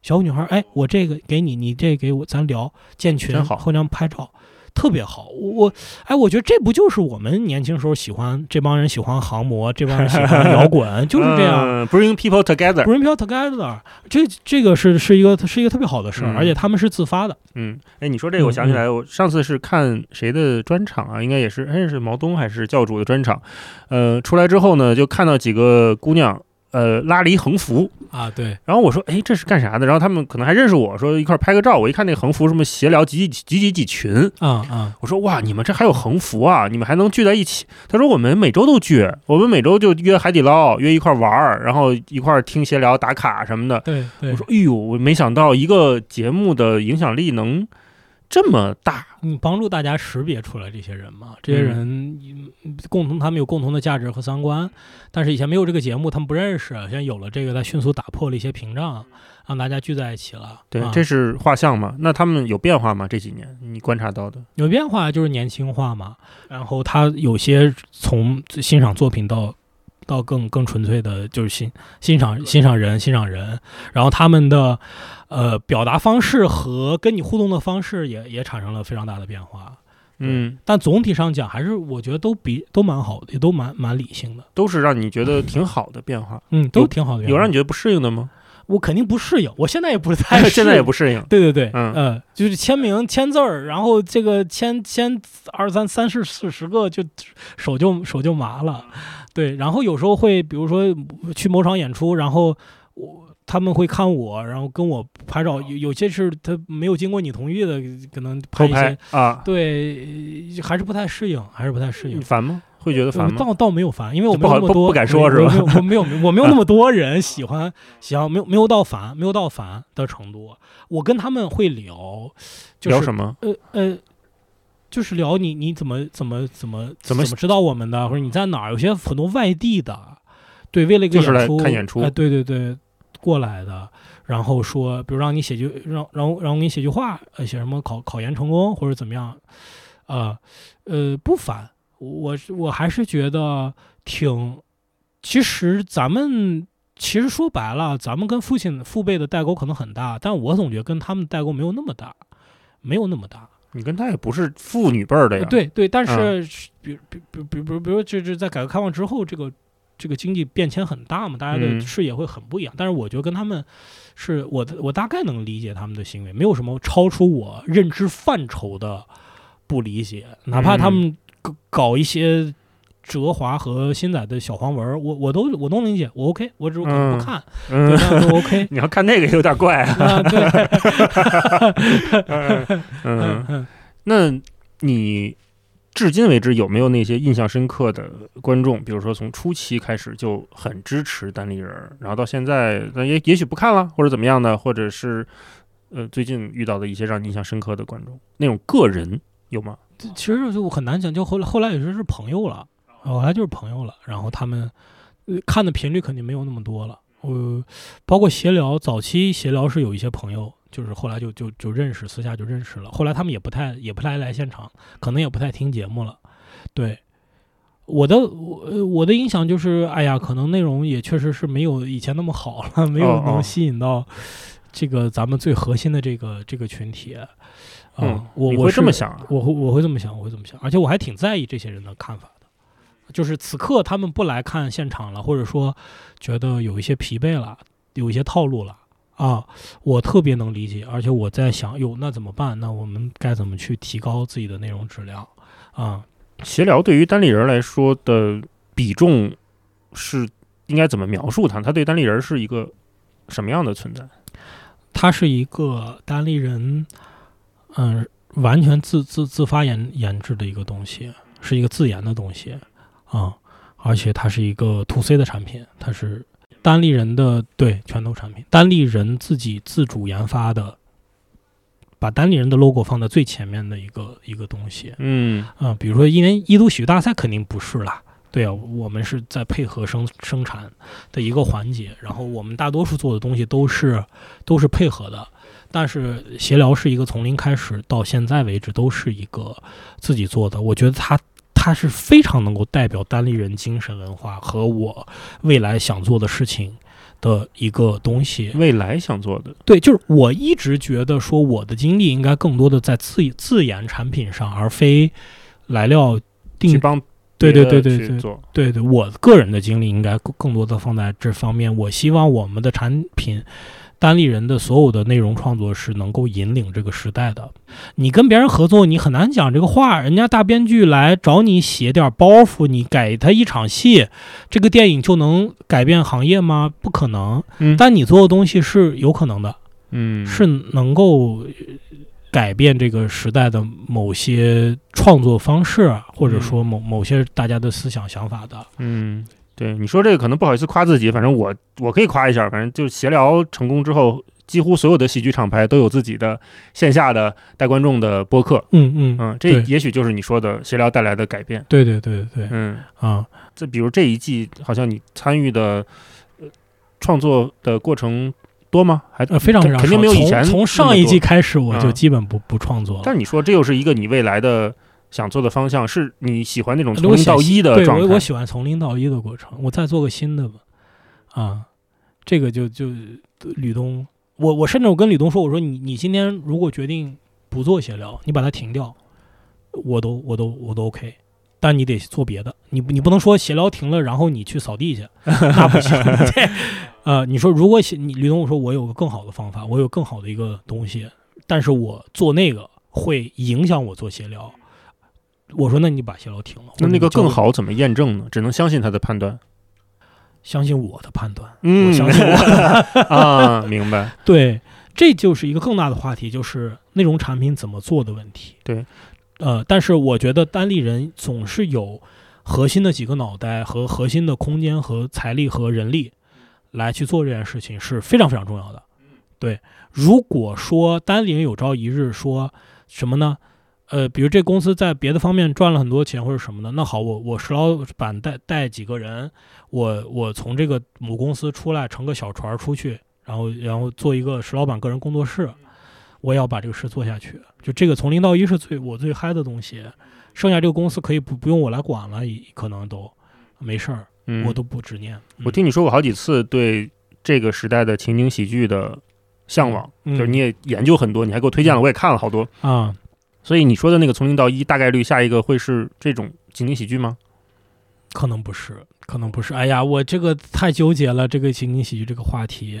小女孩，哎，我这个给你，你这给我，咱聊建群，好互相拍照，特别好。我我哎，我觉得这不就是我们年轻时候喜欢这帮人喜欢航模，这帮人喜欢摇滚，就是这样。嗯，bring people together。Bring people together，这这个是是一个是一个特别好的事儿，嗯而且他们是自发的。嗯，哎，你说这个，我想起来，我上次是看谁的专场啊？应该也是，哎，是毛东还是教主的专场？呃，出来之后呢，就看到几个姑娘，呃，拉了一横幅，啊，对，然后我说，哎，这是干啥的？然后他们可能还认识我，说一块儿拍个照。我一看那个横幅，什么协聊几几几几几群，啊啊，我说哇，你们这还有横幅啊？你们还能聚在一起？他说我们每周都聚，我们每周就约海底捞，约一块儿玩儿，然后一块儿听协聊、打卡什么的。对对我，说，哎呦，我没想到一个节目的影响力能这么大。你帮助大家识别出来这些人嘛？这些人嗯共同，他们有共同的价值和三观，但是以前没有这个节目，他们不认识。现在有了这个，他迅速打破了一些屏障，让大家聚在一起了。对，啊这是画像嘛？那他们有变化吗？这几年你观察到的？有变化，就是年轻化嘛。然后他有些从欣赏作品到到更更纯粹的，就是欣欣赏欣赏人欣赏人。然后他们的呃表达方式和跟你互动的方式也也产生了非常大的变化。嗯，但总体上讲，还是我觉得都比都蛮好的，也都蛮蛮理性的。都是让你觉得挺好的变化。嗯，都挺好的。有让你觉得不适应的吗？我肯定不适应，我现在也不太适应，现在也不适应。对对对，嗯呃，就是签名签字儿，然后这个签签二三三四四十个，就手就手就麻了。对，然后有时候会，比如说去某场演出，然后我他们会看我，然后跟我拍照，有有些是他没有经过你同意的，可能拍一些拍，啊，对，还是不太适应，还是不太适应你。烦吗？会觉得烦吗？倒倒没有烦，因为我没有那么多，不不敢说是吧我没有我没有 那么多人喜欢喜欢，没有没有到烦，没有到烦的程度。我跟他们会聊，就是聊什么？呃呃，就是聊你你怎么怎么怎么怎么知道我们的，或者你在哪儿？有些很多外地的，对，为了一个演出看演出哎对对对，过来的。然后说，比如让你写句让让让我给你写句话，呃，写什么考考研成功或者怎么样，啊呃不烦，我是我还是觉得挺，其实咱们其实说白了，咱们跟父亲父辈的代沟可能很大，但我总觉得跟他们代沟没有那么大，没有那么大。你跟他也不是父女辈儿的呀。，对对，但嗯是比比比比比比如就是在改革开放之后，这个这个经济变迁很大嘛，大家的嗯。视野会很不一样。但是我觉得跟他们是我的我大概能理解他们的行为，没有什么超出我认知范畴的不理解，哪怕他们搞搞一些。哲华和新仔的小黄文，我我都我都能理解，我 OK，我只是可能嗯。不看，对，嗯，那都 OK 你要看那个有点怪啊。啊，对，嗯。嗯，嗯，那你至今为止有没有那些印象深刻的观众？比如说从初期开始就很支持单立人，然后到现在，那也也许不看了，或者怎么样的，或者是呃最近遇到的一些让你印象深刻的观众，那种个人有吗？其实就很难讲，就后来后来也就是朋友了，后来就是朋友了，然后他们、呃、看的频率肯定没有那么多了。我包括闲聊，早期闲聊是有一些朋友，就是后来就就就认识，私下就认识了。后来他们也不太也不太来现场，可能也不太听节目了。对，我的我呃我的影响就是，哎呀，可能内容也确实是没有以前那么好了，没有能吸引到这个咱们最核心的这个这个群体。啊、嗯，我我会这么想啊？我会我会这么想，我会这么想，而且我还挺在意这些人的看法的。就是此刻他们不来看现场了，或者说觉得有一些疲惫了，有一些套路了啊，我特别能理解。而且我在想，哟，那怎么办？那我们该怎么去提高自己的内容质量啊？闲聊对于单立人来说的比重是应该怎么描述它？它对单立人是一个什么样的存在？它是一个单立人，嗯、完全自自自发研研制的一个东西，是一个自研的东西啊，而且它是一个 to C 的产品，它是单立人的对拳头产品，单立人自己自主研发的，把单立人的 logo 放在最前面的一个一个东西嗯啊，比如说一年一度喜剧大赛肯定不是啦。对啊，我们是在配合生生产的一个环节，然后我们大多数做的东西都是都是配合的，但是协聊是一个从零开始到现在为止都是一个自己做的，我觉得它它是非常能够代表单立人精神文化和我未来想做的事情的一个东西。未来想做的，对，就是我一直觉得说我的精力应该更多的在自自研产品上，而非来料定。去帮对对对对对，对对，我个人的精力应该更更多的放在这方面。我希望我们的产品单立人的所有的内容创作是能够引领这个时代的。你跟别人合作，你很难讲这个话。人家大编剧来找你写点包袱，你改他一场戏，这个电影就能改变行业吗？不可能。嗯但你做的东西是有可能的，嗯是能够呃改变这个时代的某些创作方式，啊或者说某某些大家的思想想法的。嗯，对，你说这个可能不好意思夸自己，反正我我可以夸一下，反正就闲聊成功之后，几乎所有的喜剧厂牌都有自己的线下的带观众的播客。嗯嗯嗯，这也许就是你说的闲聊带来的改变。对对对对对嗯，啊，这比如这一季，好像你参与的呃创作的过程多吗？还呃，非常非常肯定没有以前从从上一季开始，我就嗯基本不不创作了。但你说这又是一个你未来的想做的方向，是你喜欢那种从零到一的对状态？我我喜欢从零到一的过程，我再做个新的吧。啊，这个就就吕东，我我甚至我跟吕东说，我说你你今天如果决定不做闲聊，你把它停掉，我都我都我都 OK。但你得做别的，你你不能说闲聊停了，然后你去扫地去，那不行。这呃，你说如果写你吕东，我说我有个更好的方法，我有更好的一个东西，但是我做那个会影响我做闲聊。我说那你把闲聊停了，那那个更好怎么验证呢？只能相信他的判断。相信我的判断，嗯我相信我。啊，明白。对，这就是一个更大的话题，就是内容产品怎么做的问题。对，呃，但是我觉得单立人总是有核心的几个脑袋和核心的空间和财力和人力来去做这件事情是非常非常重要的。对，如果说单立人有朝一日说什么呢？呃，比如这公司在别的方面赚了很多钱或者什么的，那好，我我石老板带带几个人，我我从这个母公司出来，乘个小船出去，然后然后做一个石老板个人工作室，我也要把这个事做下去。就这个从零到一是最我最嗨的东西，剩下这个公司可以不不用我来管了，可能都没事儿，嗯，我都不执念。我听你说过好几次对这个时代的情景喜剧的向往，嗯就是你也研究很多，你还给我推荐了，我也看了好多。啊，所以你说的那个从零到一，大概率下一个会是这种情景喜剧吗？可能不是，可能不是。哎呀，我这个太纠结了，这个情景喜剧这个话题，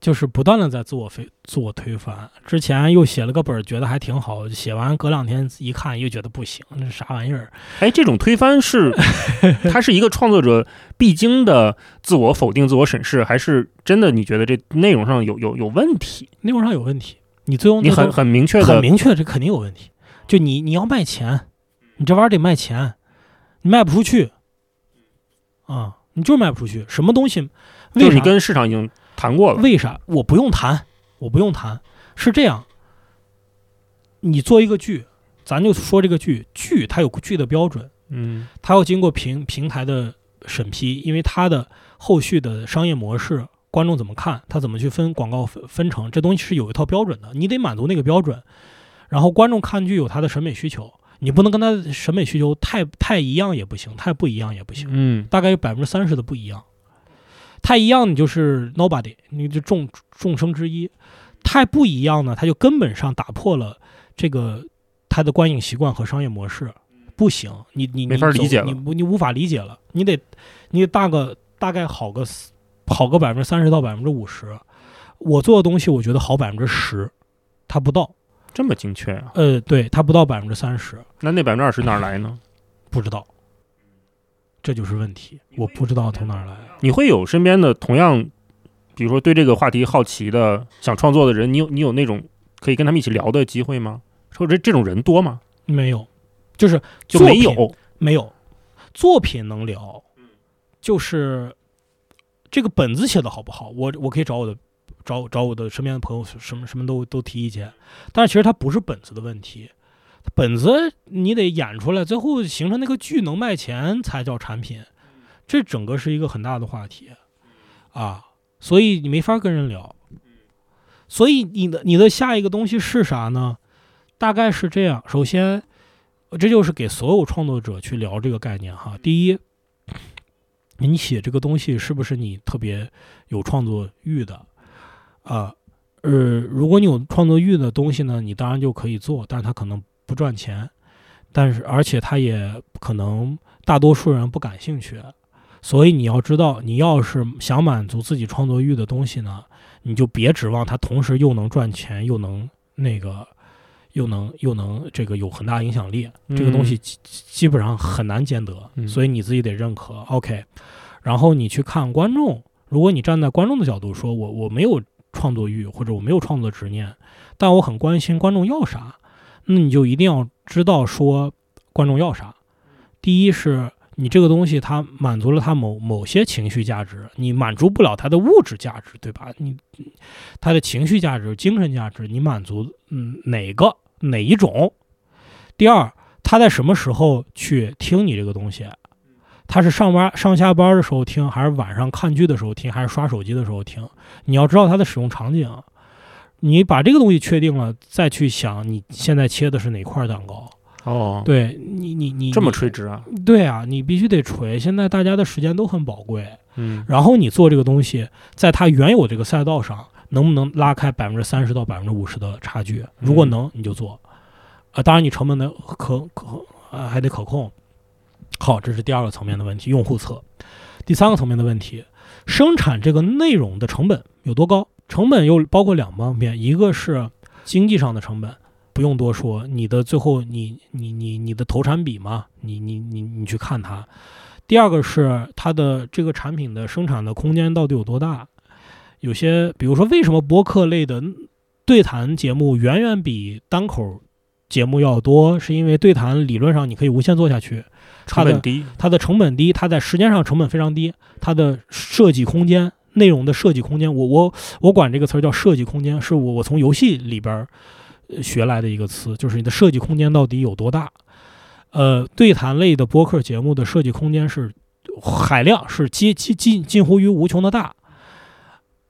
就是不断的在自我推自我推翻。之前又写了个本儿，觉得还挺好，写完隔两天一看又觉得不行，那是啥玩意儿？哎，这种推翻是 它是一个创作者必经的自我否定、自我审视，还是真的你觉得这内容上有有有问题？内容上有问题，你最终你很很明确的，很明确，这肯定有问题。就你你要卖钱，你这玩意儿得卖钱，你卖不出去，啊，你就是卖不出去。什么东西？为啥？就是你跟市场已经谈过了。为啥？我不用谈，我不用谈，是这样。你做一个剧，咱就说这个剧，剧它有剧的标准，嗯它要经过平平台的审批，因为它的后续的商业模式，观众怎么看，他怎么去分广告分分成，这东西是有一套标准的，你得满足那个标准。然后观众看剧有他的审美需求，你不能跟他审美需求太太一样也不行，太不一样也不行。嗯大概有百分之三十的不一样。太一样，你就是 nobody，你就众众生之一；太不一样呢，他就根本上打破了这个他的观影习惯和商业模式，不行，你你没法理解了你不你无法理解了，你得你得大个大概好个四好个百分之三十到百分之五十。我做的东西，我觉得好百分之十，它不到，这么精确啊？呃，对，它不到百分之三十，那那百分之二十哪儿来呢？不知道，这就是问题，我不知道从哪儿来。你会有身边的同样，比如说对这个话题好奇的、想创作的人，你有你有那种可以跟他们一起聊的机会吗？或者这种人多吗？没有，就是就没有。没有作品能聊，就是这个本子写的好不好，我我可以找我的找找我的身边的朋友，什么什么都都提意见。但是其实它不是本子的问题，本子你得演出来，最后形成那个剧能卖钱才叫产品，这整个是一个很大的话题啊，所以你没法跟人聊。所以你的你的下一个东西是啥呢？大概是这样，首先。这就是给所有创作者去聊这个概念哈。第一，你写这个东西是不是你特别有创作欲的啊？呃，如果你有创作欲的东西呢，你当然就可以做，但是它可能不赚钱，但是而且它也可能大多数人不感兴趣，所以你要知道，你要是想满足自己创作欲的东西呢，你就别指望它同时又能赚钱，又能那个，又能又能这个有很大影响力。这个东西基基本上很难兼得，嗯所以你自己得认可。OK，然后你去看观众，如果你站在观众的角度说，我我没有创作欲或者我没有创作执念，但我很关心观众要啥，那你就一定要知道说观众要啥。第一是你这个东西它满足了他某某些情绪价值，你满足不了他的物质价值，对吧？你他的情绪价值、精神价值，你满足嗯哪个哪一种？第二，他在什么时候去听你这个东西？他是上班上下班的时候听，还是晚上看剧的时候听，还是刷手机的时候听？你要知道它的使用场景。你把这个东西确定了，再去想你现在切的是哪块蛋糕。哦，对你，你你这么垂直啊，对啊，你必须得垂。现在大家的时间都很宝贵，嗯然后你做这个东西，在它原有这个赛道上，能不能拉开百分之三十到百分之五十的差距？如果嗯能，你就做。啊，当然你成本的可可啊还得可控。好，这是第二个层面的问题，用户侧。第三个层面的问题，生产这个内容的成本有多高？成本又包括两方面，一个是经济上的成本，不用多说，你的最后你你你你的投产比嘛，你你你你去看它。第二个是它的这个产品的生产的空间到底有多大？有些比如说，为什么播客类的对谈节目远远比单口节目要多？是因为对谈理论上你可以无限做下去，它的成本低，它的成本低，它在时间上成本非常低，它的设计空间、内容的设计空间，我我我管这个词儿叫设计空间，是我我从游戏里边学来的一个词，就是你的设计空间到底有多大？呃，对谈类的播客节目的设计空间是海量，是近近近近乎于无穷的大，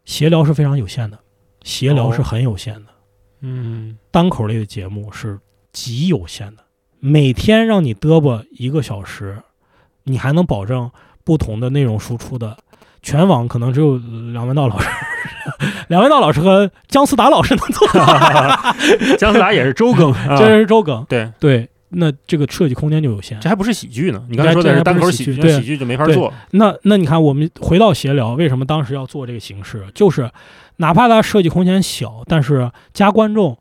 闲聊是非常有限的，协聊是哦很有限的。嗯单口类的节目是极有限的，每天让你嘚啵一个小时，你还能保证不同的内容输出的。全网可能只有呃梁文道老师、梁文道老师和姜思达老师能做到，姜思达也是周更，啊 这是周更。对，对，那这个设计空间就有限这。还不是喜剧呢。你刚才说的是单口喜剧，喜剧就没法做。那那你看，我们回到闲聊，为什么当时要做这个形式？就是哪怕它设计空间小，但是加观众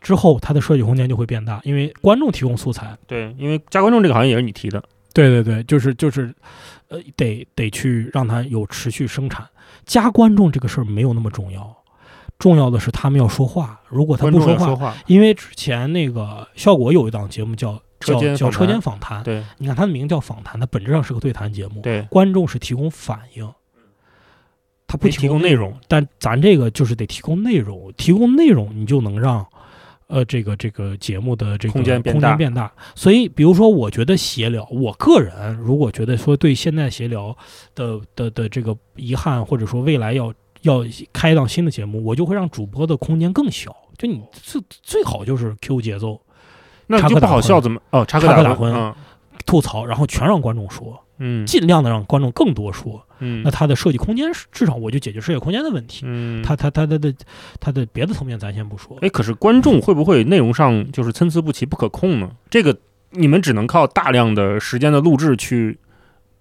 之后，它的设计空间就会变大，因为观众提供素材。对，因为加观众这个好像也是你提的。对对对，就是就是，呃，得得去让它有持续生产。加观众这个事儿没有那么重要，重要的是他们要说话。如果他不说话，说话，因为之前那个效果有一档节目叫叫叫车间访谈。你看它的名叫访谈，它本质上是个对谈节目，对，观众是提供反应，他不没提供内内容，但咱这个就是得提供内容，提供内容你就能让，呃，这个这个节目的这个空间变空大。间变大。所以，比如说，我觉得闲聊，我个人如果觉得说对现在闲聊的的的这个遗憾，或者说未来要要开一档新的节目，我就会让主播的空间更小。就你最最好就是 Q 节奏那就不好笑怎么？哦，插科打诨吐槽，然后全让观众说，嗯尽量的让观众更多说。嗯那它的设计空间是至少我就解决设计空间的问题。嗯，它它它它的它的别的层面咱先不说。哎，可是观众会不会内容上就是参差不齐、不可控呢？这个你们只能靠大量的时间的录制去。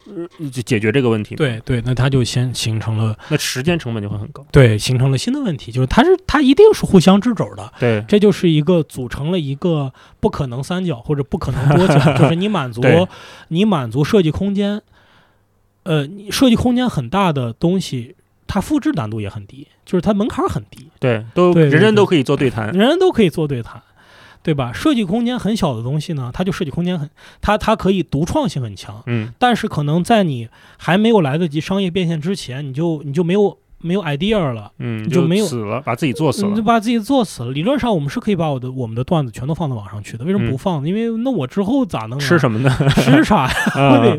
呃就解决这个问题，，对对，那它就先形成了那时间成本就会很高。对形成了新的问题，就是它是它一定是互相制肘的，对，这就是一个组成了一个不可能三角或者不可能多角，就是你满足你满足设计空间，呃，你设计空间很大的东西，它复制难度也很低，就是它门槛很低，对，都人人都可以做对谈。人人都可以做对谈。对吧？设计空间很小的东西呢，它就设计空间很，它它可以独创性很强，嗯，但是可能在你还没有来得及商业变现之前，你就你就没有没有 idea 了，嗯，就没有死了，把自己做死了。你就把自己做死了。理论上我们是可以把我的我们的段子全都放到网上去的，为什么不嗯放呢？因为那我之后咋弄啊？吃什么呢？吃啥呀？啊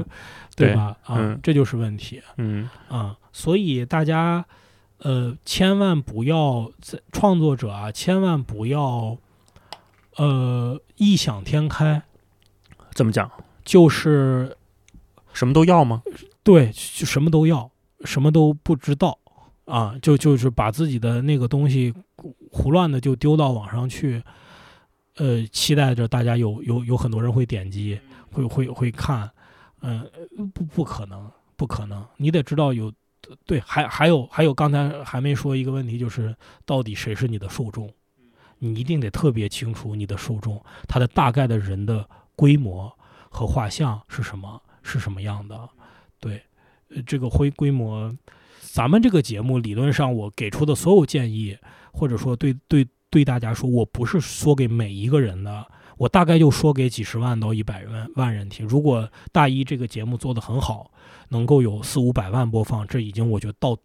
对吧？啊嗯，这就是问题嗯啊。所以大家呃，千万不要在创作者啊，千万不要呃异想天开，怎么讲？就是什么都要吗？对，就什么都要，什么都不知道啊，就就是把自己的那个东西胡乱的就丢到网上去，呃，期待着大家有有有很多人会点击，会会会看，嗯、不不可能，不可能。你得知道有，对，还还有还有，刚才还没说一个问题，就是到底谁是你的受众？你一定得特别清楚你的受众，他的大概的人的规模和画像是什么，是什么样的？对，呃，这个规规模，咱们这个节目理论上我给出的所有建议，或者说对对对大家说，我不是说给每一个人的。我大概就说给几十万到一百万万人听。如果大一这个节目做得很好，能够有四五百万播放，这已经我觉得到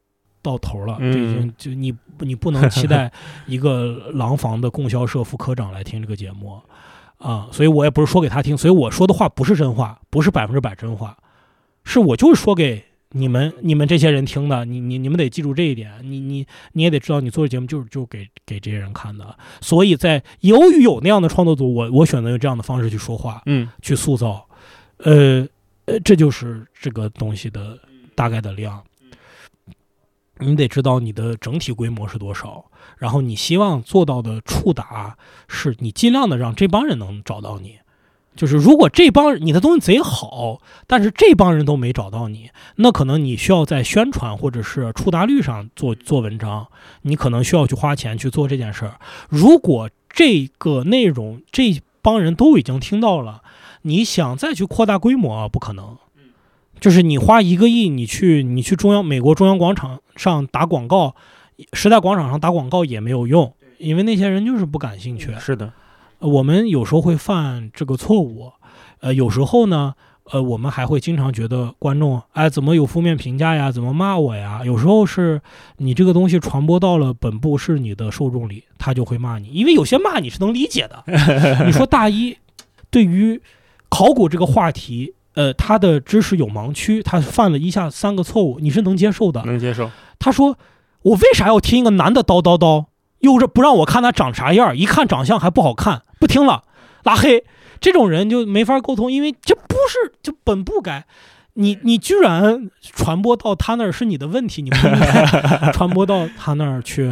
到头了。这已经就你你不能期待一个廊坊的供销社副科长来听这个节目啊！所以我也不是说给他听，所以我说的话不是真话，不是百分之百真话，是我就是说给。你们你们这些人听的，你你你们得记住这一点，你你你也得知道，你做的节目就是就给给这些人看的。所以在由于有那样的创作组，我我选择用这样的方式去说话，嗯，去塑造，呃呃，这就是这个东西的大概的量。你得知道你的整体规模是多少，然后你希望做到的触达是你尽量的让这帮人能找到你。就是如果这帮你的东西贼好，但是这帮人都没找到你，那可能你需要在宣传或者是触达率上做做文章，你可能需要去花钱去做这件事儿。如果这个内容这帮人都已经听到了，你想再去扩大规模，不可能。就是你花一个亿，你去你去中央美国中央广场上打广告，时代广场上打广告也没有用，因为那些人就是不感兴趣。是的。我们有时候会犯这个错误，呃，有时候呢，呃，我们还会经常觉得观众，哎，怎么有负面评价呀？怎么骂我呀？有时候是你这个东西传播到了本部是你的受众里，他就会骂你，因为有些骂你是能理解的。你说大一对于考古这个话题，呃，他的知识有盲区，他犯了一下三个错误，你是能接受的。能接受。他说，我为啥要听一个男的叨叨叨？又是不让我看他长啥样，一看长相还不好看，不听了，拉黑。这种人就没法沟通，因为这不是就本不该。你 你居然传播到他那儿是你的问题，你不应该传播到他那儿去。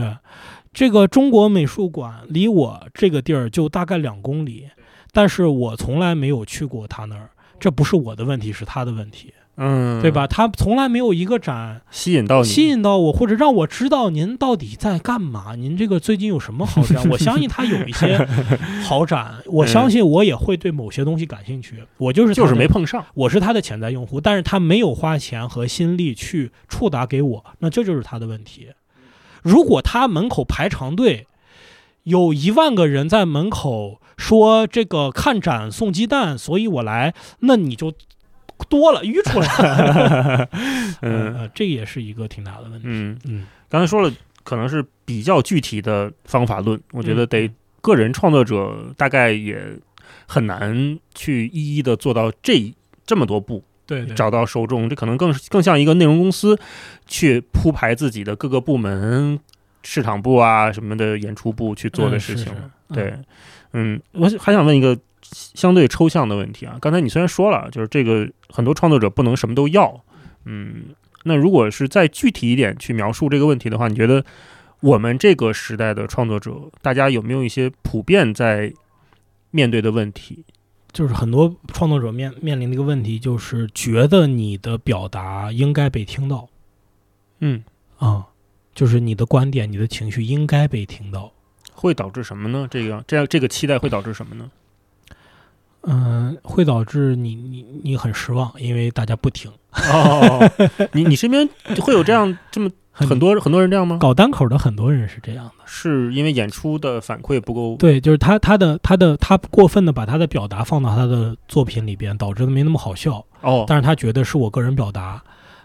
这个中国美术馆离我这个地儿就大概两公里，但是我从来没有去过他那儿，这不是我的问题，是他的问题。嗯，对吧？他从来没有一个展吸引到你，吸引到我，或者让我知道您到底在干嘛。您这个最近有什么好展？我相信他有一些 好展，我相信我也会对某些东西感兴趣。我就是就是没碰上，我是他的潜在用户，但是他没有花钱和心力去触达给我，那这就是他的问题。如果他门口排长队，有一万个人在门口说这个看展送鸡蛋，所以我来，那你就。多了淤出来了，嗯，这也是一个挺大的问题。嗯嗯，刚才说了，可能是比较具体的方法论，我觉得得个人创作者大概也很难去一一的做到这这么多步，对，找到受众，这可能更更像一个内容公司去铺排自己的各个部门、市场部啊什么的演出部去做的事情。对，嗯，我还想问一个。相对抽象的问题啊，刚才你虽然说了，就是这个很多创作者不能什么都要，嗯，那如果是再具体一点去描述这个问题的话，你觉得我们这个时代的创作者，大家有没有一些普遍在面对的问题？就是很多创作者面面临的一个问题，就是觉得你的表达应该被听到，嗯啊，就是你的观点、你的情绪应该被听到，会导致什么呢？这个这样这个期待会导致什么呢？嗯，会导致你你你很失望，因为大家不听。哦，你你身边 会有这样这么很多很多人这样吗？搞单口的很多人是这样的，是因为演出的反馈不够。对，就是他他的他的他过分的把他的表达放到他的作品里边，导致的没那么好笑。哦，但是他觉得是我个人表达，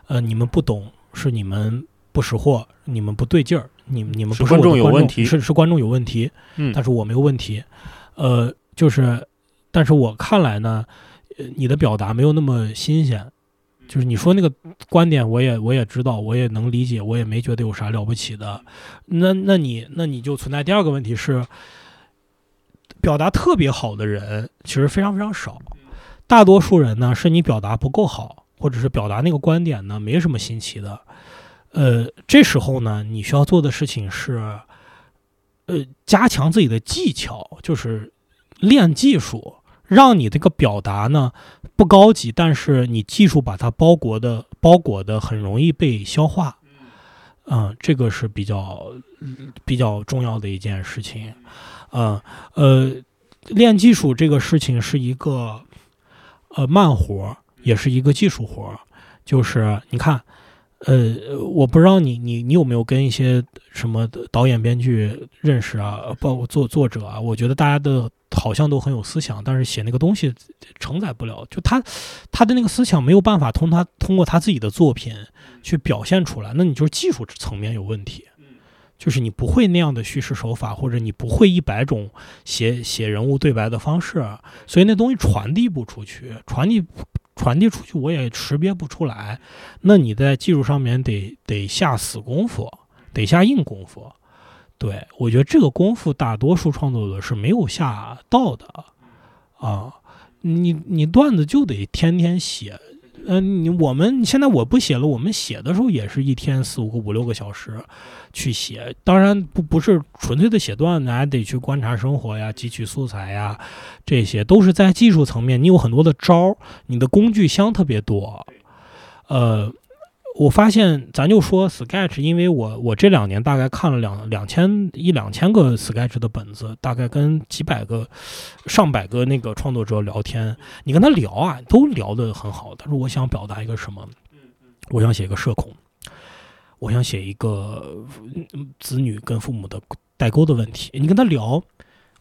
呃，你们不懂，是你们不识货，你们不对劲儿，你你们不是观众有问题，是是观众有问题。嗯，但是我没有问题。呃，就是。但是我看来呢，呃，你的表达没有那么新鲜，就是你说那个观点，我也我也知道，我也能理解，我也没觉得有啥了不起的。那那你那你就存在第二个问题是，表达特别好的人其实非常非常少，大多数人呢是你表达不够好，或者是表达那个观点呢没什么新奇的。呃，这时候呢，你需要做的事情是，呃，加强自己的技巧，就是练技术。让你这个表达呢，不高级，但是你技术把它包裹的包裹的很容易被消化，嗯，这个是比较比较重要的一件事情，嗯呃，练技术这个事情是一个呃慢活，也是一个技术活，就是你看。呃，我不知道你你你有没有跟一些什么导演、编剧认识啊？包括作作者啊？我觉得大家的好像都很有思想，但是写那个东西承载不了，就他他的那个思想没有办法通他通过他自己的作品去表现出来。那你就是技术层面有问题，就是你不会那样的叙事手法，或者你不会一百种写写人物对白的方式，所以那东西传递不出去，传递。传递出去我也识别不出来，那你在技术上面得得下死功夫，得下硬功夫。对我觉得这个功夫大多数创作者是没有下到的啊。你你段子就得天天写。嗯，你我们现在我不写了，我们写的时候也是一天四五个、五六个小时去写。当然不不是纯粹的写段子，还得去观察生活呀、汲取素材呀，这些都是在技术层面。你有很多的招儿，你的工具箱特别多，呃。我发现，咱就说 Sketch，因为我我这两年大概看了两两千一两千个 Sketch 的本子，大概跟几百个、上百个那个创作者聊天，你跟他聊啊，都聊得很好。他说我想表达一个什么，我想写一个社恐，我想写一个子女跟父母的代沟的问题。你跟他聊，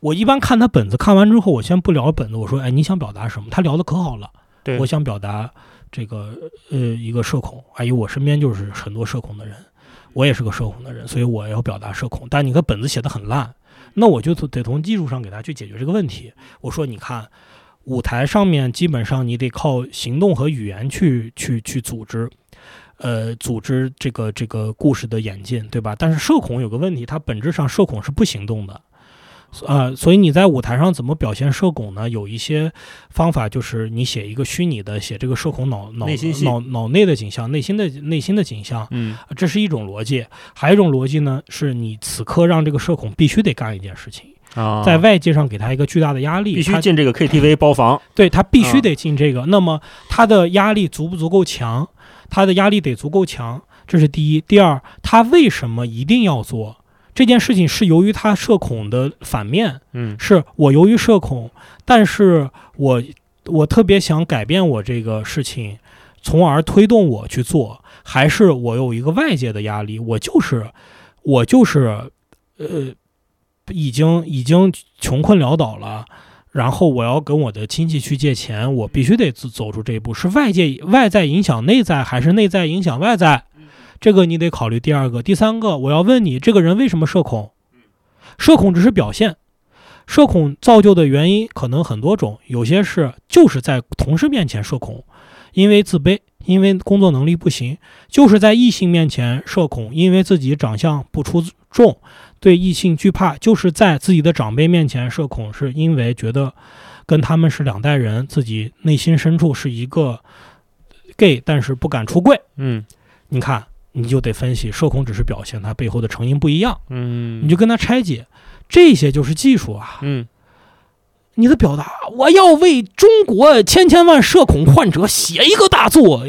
我一般看他本子，看完之后，我先不聊本子，我说，哎，你想表达什么？他聊的可好了，我想表达。这个呃，一个社恐，还有我身边就是很多社恐的人，我也是个社恐的人，所以我要表达社恐。但你看本子写的很烂，那我就得从技术上给他去解决这个问题。我说，你看舞台上面基本上你得靠行动和语言去去去组织，呃，组织这个这个故事的演进，对吧？但是社恐有个问题，它本质上社恐是不行动的。啊，所以你在舞台上怎么表现社恐呢？有一些方法，就是你写一个虚拟的，写这个社恐脑脑脑脑内的景象，内心的内心的景象，嗯，这是一种逻辑。还有一种逻辑呢，是你此刻让这个社恐必须得干一件事情，在外界上给他一个巨大的压力，必须进这个 KTV 包房，对他必须得进这个。那么他的压力足不足够强？他的压力得足够强，这是第一。第二，他为什么一定要做？这件事情是由于他社恐的反面，嗯，是我由于社恐，但是我我特别想改变我这个事情，从而推动我去做，还是我有一个外界的压力，我就是我就是呃，已经已经穷困潦倒了，然后我要跟我的亲戚去借钱，我必须得走走出这一步，是外界外在影响内在，还是内在影响外在？这个你得考虑第二个、第三个。我要问你，这个人为什么社恐？社恐只是表现，社恐造就的原因可能很多种。有些是就是在同事面前社恐，因为自卑，因为工作能力不行；就是在异性面前社恐，因为自己长相不出众，对异性惧怕；就是在自己的长辈面前社恐，是因为觉得跟他们是两代人，自己内心深处是一个 gay，但是不敢出柜。嗯，你看。你就得分析，社恐只是表现，它背后的成因不一样。嗯，你就跟他拆解，这些就是技术啊。嗯，你的表达，我要为中国千千万社恐患者写一个大作，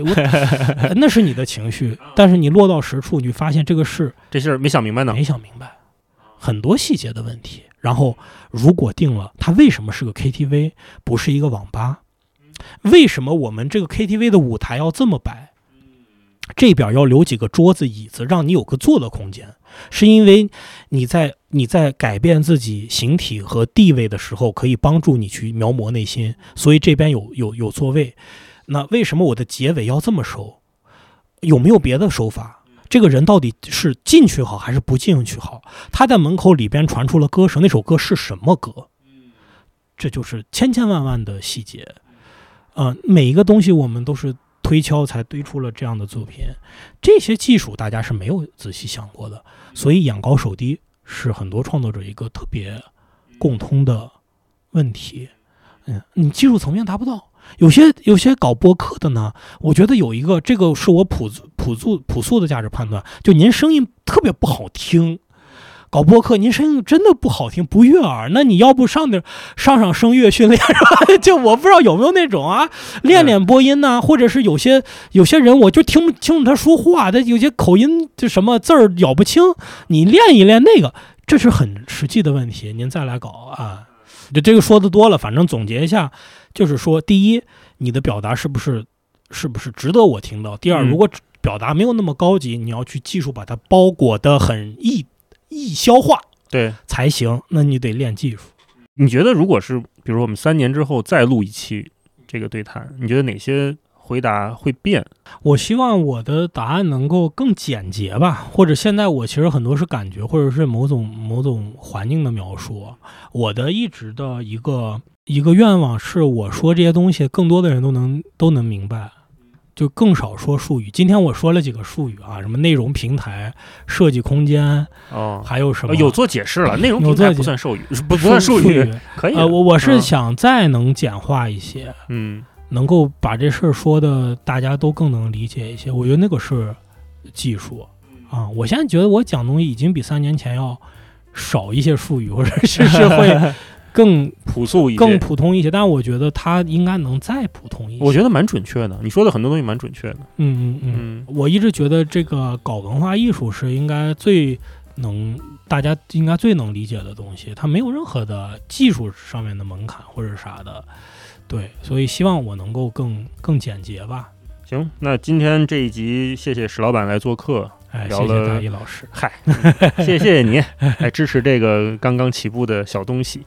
那是你的情绪。但是你落到实处，你发现这个事，这事儿没想明白呢，没想明白，很多细节的问题。然后，如果定了，它为什么是个 KTV，不是一个网吧？为什么我们这个 KTV 的舞台要这么摆？这边要留几个桌子椅子，让你有个坐的空间，是因为你在你在改变自己形体和地位的时候，可以帮助你去描摹内心，所以这边有有有座位。那为什么我的结尾要这么收？有没有别的手法？这个人到底是进去好还是不进去好？他在门口里边传出了歌声，那首歌是什么歌？这就是千千万万的细节。嗯，每一个东西我们都是。推敲才堆出了这样的作品，这些技术大家是没有仔细想过的，所以眼高手低是很多创作者一个特别共通的问题。嗯，你技术层面达不到，有些有些搞播客的呢，我觉得有一个这个是我朴朴素朴素的价值判断，就您声音特别不好听，搞播客，您声音真的不好听，不悦耳。那你要不上点上上声乐训练是吧？就我不知道有没有那种啊，练练播音呐、或者是有些有些人我就听不清楚他说话，他有些口音就什么字儿咬不清，你练一练那个，这是很实际的问题。您再来搞啊，就这个说的多了，反正总结一下，就是说，第一，你的表达是不是是不是值得我听到？第二，嗯如果表达没有那么高级，你要去技术把它包裹的很易易消化对，才行。那你得练技术。你觉得如果是比如说我们三年之后再录一期这个对谈，你觉得哪些回答会变？我希望我的答案能够更简洁吧，或者现在我其实很多是感觉，或者是某种某种环境的描述。我的一直的一个一个愿望是，我说这些东西，更多的人都能都能明白，就更少说术语。今天我说了几个术语啊，什么内容平台、设计空间，哦，还有什么呃有做解释了，内容有平台不算术语，不不算术术语，可以。呃，我我是嗯想再能简化一些。嗯能够把这事儿说的大家都更能理解一些，我觉得那个是技术啊。我现在觉得我讲东西已经比三年前要少一些术语，或者是是会 更朴素一些，更普通一些，但我觉得它应该能再普通一些。我觉得蛮准确的。你说的很多东西蛮准确的。嗯嗯嗯，嗯我一直觉得这个搞文化艺术是应该最能大家应该最能理解的东西，它没有任何的技术上面的门槛或者啥的。对，所以希望我能够更更简洁吧。行，那今天这一集谢谢史老板来做客，哎，聊谢谢了大一老师。嗨，谢谢谢谢你 来支持这个刚刚起步的小东西。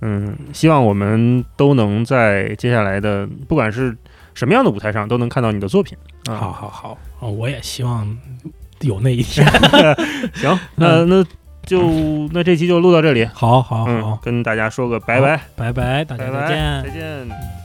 嗯，希望我们都能在接下来的不管是什么样的舞台上，都能看到你的作品。啊，好好好，哦我也希望有那一天。行，那那就那这期就录到这里。好好嗯好，，跟大家说个拜拜，拜拜，大家拜拜，再见再。见。